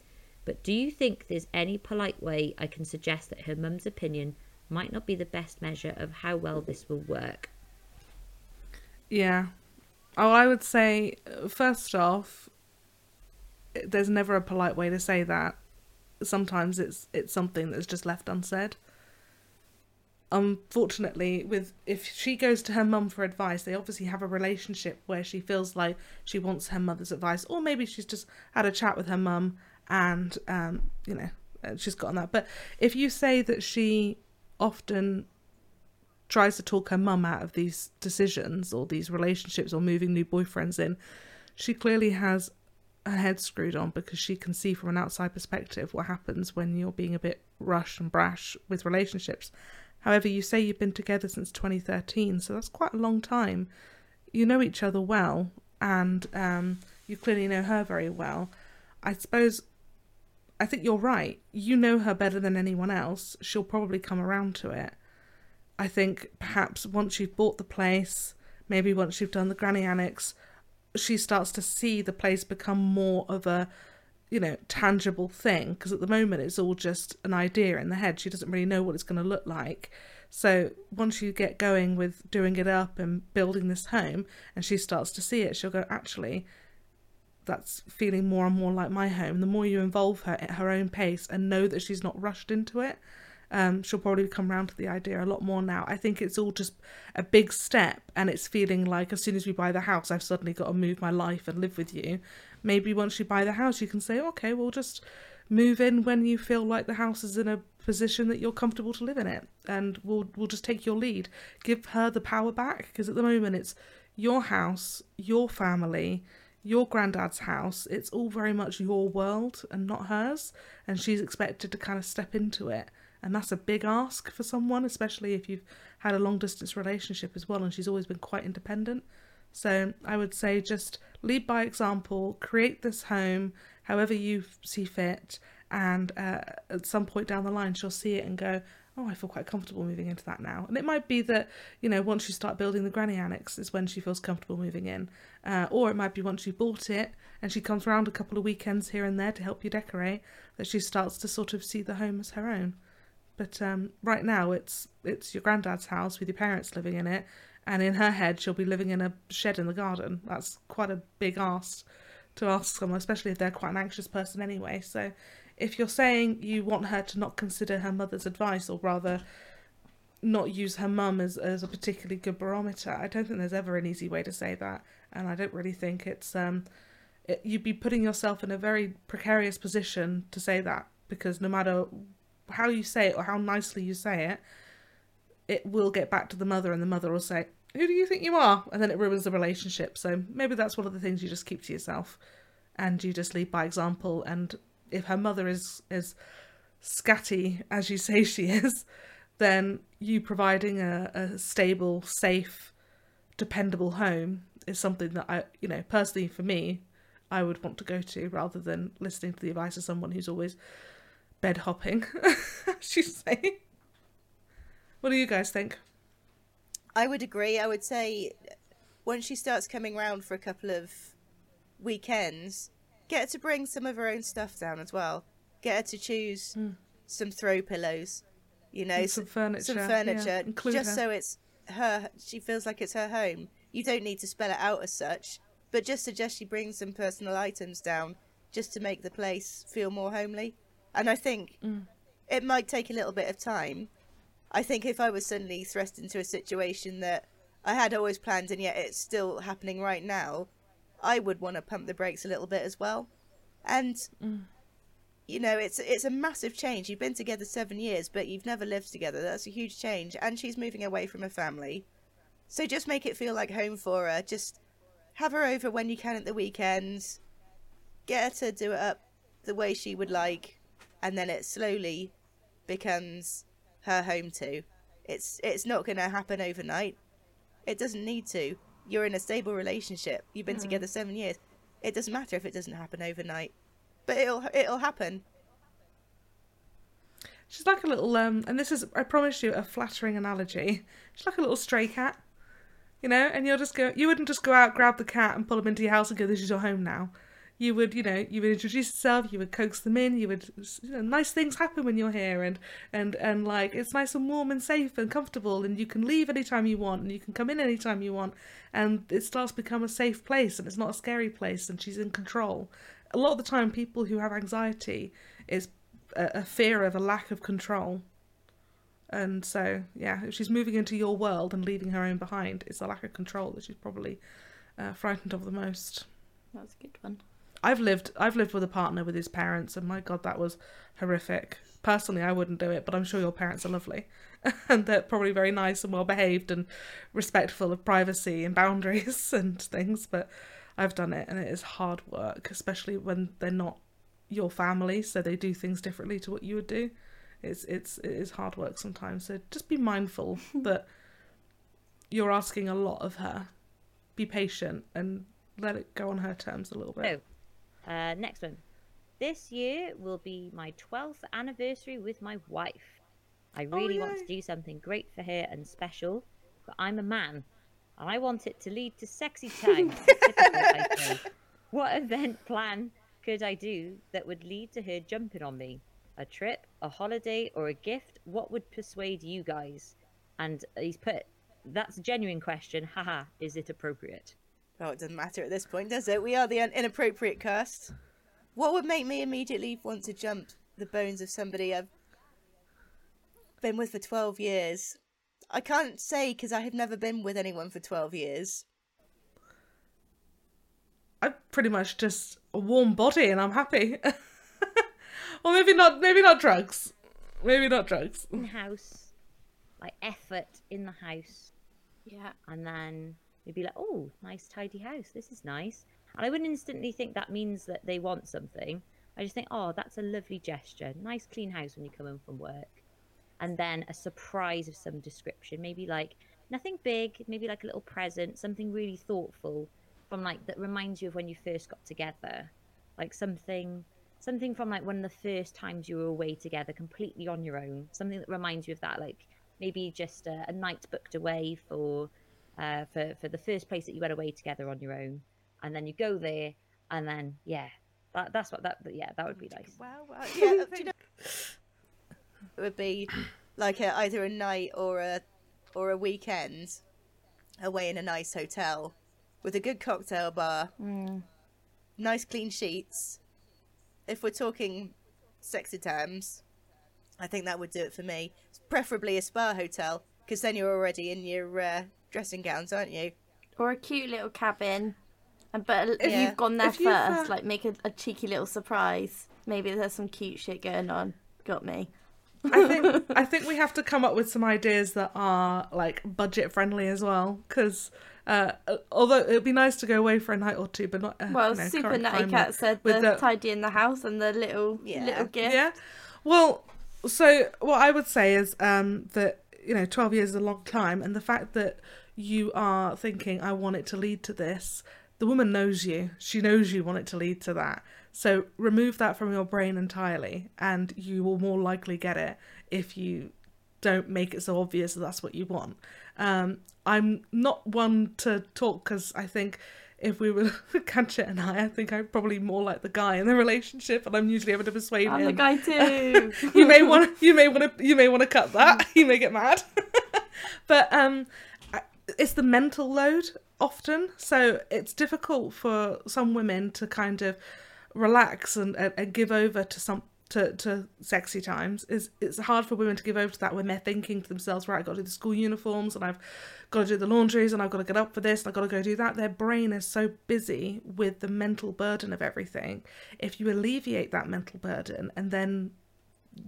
But do you think there's any polite way I can suggest that her mum's opinion might not be the best measure of how well this will work? Yeah. Oh, I would say, first off, there's never a polite way to say that. Sometimes it's it's something that's just left unsaid. Unfortunately, with if she goes to her mum for advice, they obviously have a relationship where she feels like she wants her mother's advice, or maybe she's just had a chat with her mum and um, you know uh, she's gotten that. But if you say that she often tries to talk her mum out of these decisions or these relationships or moving new boyfriends in, she clearly has her head screwed on because she can see from an outside perspective what happens when you're being a bit rush and brash with relationships. However, you say you've been together since 2013, so that's quite a long time. You know each other well, and um, you clearly know her very well. I suppose, I think you're right. You know her better than anyone else. She'll probably come around to it. I think perhaps once you've bought the place, maybe once you've done the granny annex, she starts to see the place become more of a you know tangible thing because at the moment it's all just an idea in the head. She doesn't really know what it's going to look like. So once you get going with doing it up and building this home and she starts to see it she'll go actually that's feeling more and more like my home. The more you involve her at her own pace and know that she's not rushed into it um, she'll probably come around to the idea a lot more now. I think it's all just a big step, and it's feeling like as soon as we buy the house, I've suddenly got to move my life and live with you. Maybe once you buy the house, you can say, okay, we'll just move in when you feel like the house is in a position that you're comfortable to live in it, and we'll we'll just take your lead. Give her the power back because at the moment it's your house, your family your granddad's house, it's all very much your world and not hers, and she's expected to kind of step into it and that's a big ask for someone, especially if you've had a long distance relationship as well and she's always been quite independent. So I would say just lead by example, create this home however you see fit, and uh, at some point down the line she'll see it and go, oh, I feel quite comfortable moving into that now. And it might be that, you know, once you start building the granny annex is when she feels comfortable moving in. Uh, or it might be once you bought it and she comes around a couple of weekends here and there to help you decorate that she starts to sort of see the home as her own. But um, right now, it's it's your granddad's house with your parents living in it, and in her head, she'll be living in a shed in the garden. That's quite a big ask to ask someone, especially if they're quite an anxious person anyway. So, if you're saying you want her to not consider her mother's advice, or rather not use her mum as, as a particularly good barometer, I don't think there's ever an easy way to say that, and I don't really think it's um, it, you'd be putting yourself in a very precarious position to say that because no matter how you say it or how nicely you say it, it will get back to the mother, and the mother will say, "Who do you think you are?" And then it ruins the relationship. So maybe that's one of the things you just keep to yourself, and you just lead by example. And if her mother is is scatty as you say she is, then you providing a, a stable, safe, dependable home is something that I, you know, personally for me, I would want to go to rather than listening to the advice of someone who's always bed hopping, (laughs) she's saying. What do you guys think? I would agree. I would say when she starts coming round for a couple of weekends, get her to bring some of her own stuff down as well. Get her to choose hmm. some throw pillows, you know. And some furniture, some furniture, include just her. so it's her. She feels like it's her home. You don't need to spell it out as such, but just suggest she brings some personal items down, just to make the place feel more homely. And I think Mm. it might take a little bit of time. I think if I was suddenly thrust into a situation that I had always planned and yet it's still happening right now, I would want to pump the brakes a little bit as well. And you know, it's it's a massive change. You've been together seven years, but you've never lived together. That's a huge change. And she's moving away from her family, so just make it feel like home for her. Just have her over when you can at the weekends. Get her to do it up the way she would like, and then it slowly becomes her home too. It's it's not going to happen overnight. It doesn't need to. You're in a stable relationship. You've been together seven years. It doesn't matter if it doesn't happen overnight, but it'll it'll happen. She's like a little um, and this is I promise you a flattering analogy. She's like a little stray cat, you know. And you'll just go. You wouldn't just go out, grab the cat, and pull him into your house and go, "This is your home now." You would, you know, you would introduce yourself. You would coax them in. You would, you know, nice things happen when you're here, and and and like it's nice and warm and safe and comfortable, and you can leave anytime you want, and you can come in anytime you want, and it starts to become a safe place, and it's not a scary place, and she's in control. A lot of the time, people who have anxiety is a, a fear of a lack of control. And so, yeah, if she's moving into your world and leaving her own behind, it's a lack of control that she's probably uh, frightened of the most. That's a good one. I've lived I've lived with a partner with his parents and my god that was horrific. Personally I wouldn't do it, but I'm sure your parents are lovely. (laughs) and they're probably very nice and well behaved and respectful of privacy and boundaries (laughs) and things, but I've done it and it is hard work, especially when they're not your family, so they do things differently to what you would do. It's it's it is hard work sometimes. So just be mindful (laughs) that you're asking a lot of her. Be patient and let it go on her terms a little bit. Oh, Uh, next one. This year will be my 12th anniversary with my wife. I really want to do something great for her and special, but I'm a man, and I want it to lead to sexy (laughs) times. Typical, I say. What event plan could I do that would lead to her jumping on me? A trip, a holiday, or a gift? What would persuade you guys? And he's put, that's a genuine question. Haha, is it appropriate? Oh, it doesn't matter at this point, does it? We are the un- inappropriate cast. What would make me immediately want to jump the bones of somebody I've been with for 12 years? I can't say because I have never been with anyone for 12 years. I'm pretty much just a warm body and I'm happy. (laughs) or maybe not maybe not drugs. Maybe not drugs. In house, like effort in the house. Yeah. and then you'd be like, "Oh, nice tidy house. This is nice." And I wouldn't instantly think that means that they want something. I just think, "Oh, that's a lovely gesture. Nice clean house when you come in from work." And then a surprise of some description, maybe like nothing big, maybe like a little present, something really thoughtful from like that reminds you of when you first got together. Like something something from like one of the first times you were away together completely on your own. Something that reminds you of that like maybe just a, a night booked away for uh, for for the first place that you went away together on your own, and then you go there, and then yeah, that that's what that yeah that would be nice. Wow, wow. Yeah, do you know, it would be like a, either a night or a or a weekend away in a nice hotel with a good cocktail bar, nice clean sheets. If we're talking sexy terms, I think that would do it for me. Preferably a spa hotel because then you're already in your uh, dressing gowns, aren't you? Or a cute little cabin. But if Yeah. you've gone there If first, uh, like make a, a cheeky little surprise. Maybe there's some cute shit going on. Got me. I think (laughs) I think we have to come up with some ideas that are like budget friendly as well because uh, although it'd be nice to go away for a night or two but not uh, Well, you know, Super Natty Cat said with the, tidy in the house and the little Yeah. little gift. yeah Well, so what I would say is um, that you know, twelve years is a long time, and the fact that you are thinking, "I want it to lead to this," the woman knows you. She knows you want it to lead to that. So remove that from your brain entirely, and you will more likely get it if you don't make it so obvious that that's what you want. Um, I'm not one to talk because I think if we were (laughs) Kanchit and I, I think I'm probably more like the guy in the relationship, and I'm usually able to persuade I'm him. the guy (laughs) too. you may want to, you may want to, you may want to cut that. (laughs) You may get mad. but um, it's the mental load often, so it's difficult for some women to kind of relax and, and, and give over to some to, to sexy times. Is it's hard for women to give over to that when they're thinking to themselves right i've got to do the school uniforms and i've got to do the laundries and i've got to get up for this and i've got to go do that. Their brain is so busy with the mental burden of everything. If you alleviate that mental burden and then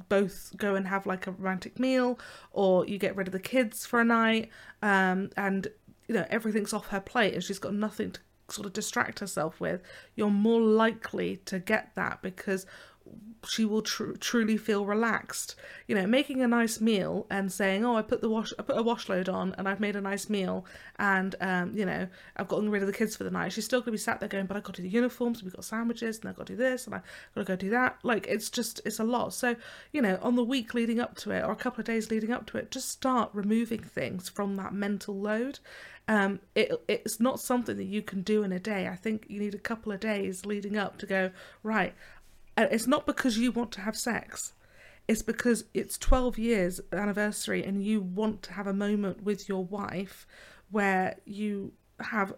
both go and have like a romantic meal or you get rid of the kids for a night um, and you know everything's off her plate and she's got nothing to sort of distract herself with you're more likely to get that because she will tr- truly feel relaxed. You know, making a nice meal and saying, "Oh, I put the wash, I put a wash load on, and I've made a nice meal, and um, you know, I've gotten rid of the kids for the night." She's still gonna be sat there going, "But I've got to do the uniforms, we've got sandwiches, and I've got to do this, and I've got to go do that." Like, it's just, it's a lot. So, you know, on the week leading up to it, or a couple of days leading up to it, just start removing things from that mental load. Um, it, it's not something that you can do in a day. I think you need a couple of days leading up to go right. And it's not because you want to have sex. It's because it's 12 years anniversary and you want to have a moment with your wife where you have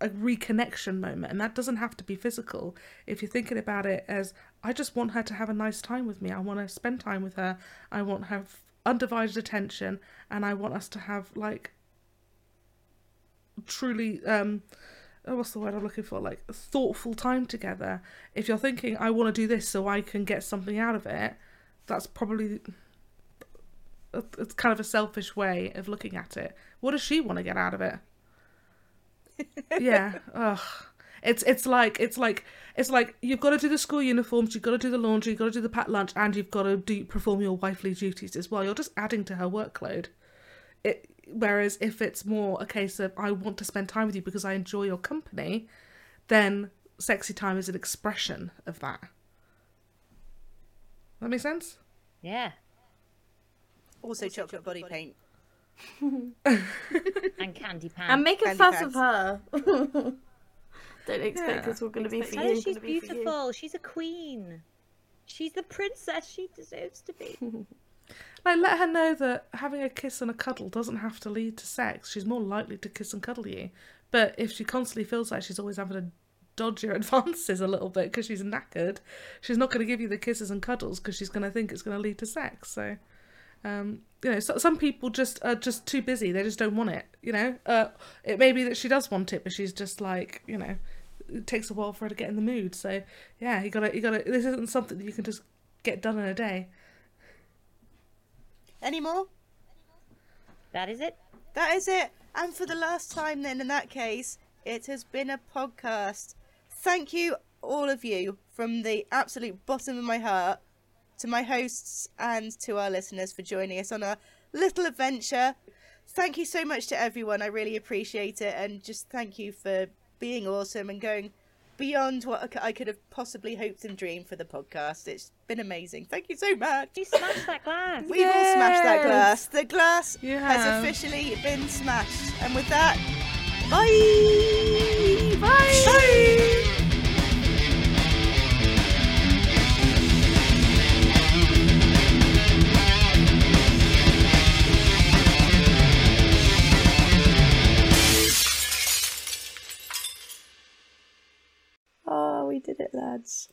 a reconnection moment. And that doesn't have to be physical. If you're thinking about it as i just want her to have a nice time with me. I want to spend time with her. I want her undivided attention. And i want us to have like truly um oh, what's the word I'm looking for? Like thoughtful time together. If you're thinking, I want to do this so I can get something out of it, that's probably it's kind of a selfish way of looking at it. What does she want to get out of it? (laughs) yeah. Ugh. It's it's like it's like it's like you've got to do the school uniforms, you've got to do the laundry, you've got to do the packed lunch, and you've got to do perform your wifely duties as well. You're just adding to her workload. It whereas if it's more a case of I want to spend time with you because I enjoy your company, then sexy time is an expression of that. That makes sense? Yeah. Also, chocolate body paint. (laughs) And candy pants. and make a Candy fuss pants. of her. (laughs) Don't expect Yeah. it's all going to be for you. she's beautiful. She's a queen. She's the princess she deserves to be. (laughs) Like let her know that having a kiss and a cuddle doesn't have to lead to sex. She's more likely to kiss and cuddle you. But if she constantly feels like she's always having to dodge your (laughs) advances a little bit because she's knackered, she's not going to give you the kisses and cuddles because she's going to think it's going to lead to sex. So, um, you know, so, some people just are just too busy. They just don't want it. You know, uh, it may be that she does want it, but she's just like, you know, it takes a while for her to get in the mood. So, yeah, you gotta, you gotta. This isn't something that you can just get done in a day. Any more? That is it. That is it. And for the last time, then, in that case, it has been a podcast. Thank you, all of you, from the absolute bottom of my heart, to my hosts and to our listeners for joining us on a little adventure. Thank you so much to everyone. I really appreciate it. And just thank you for being awesome and going beyond what I could have possibly hoped and dreamed for the podcast. It's been amazing. Thank you so much. You smashed that glass. We've all smashed that glass. The glass You has have. officially been smashed. And with that, bye! Bye! Oh, we did it, lads.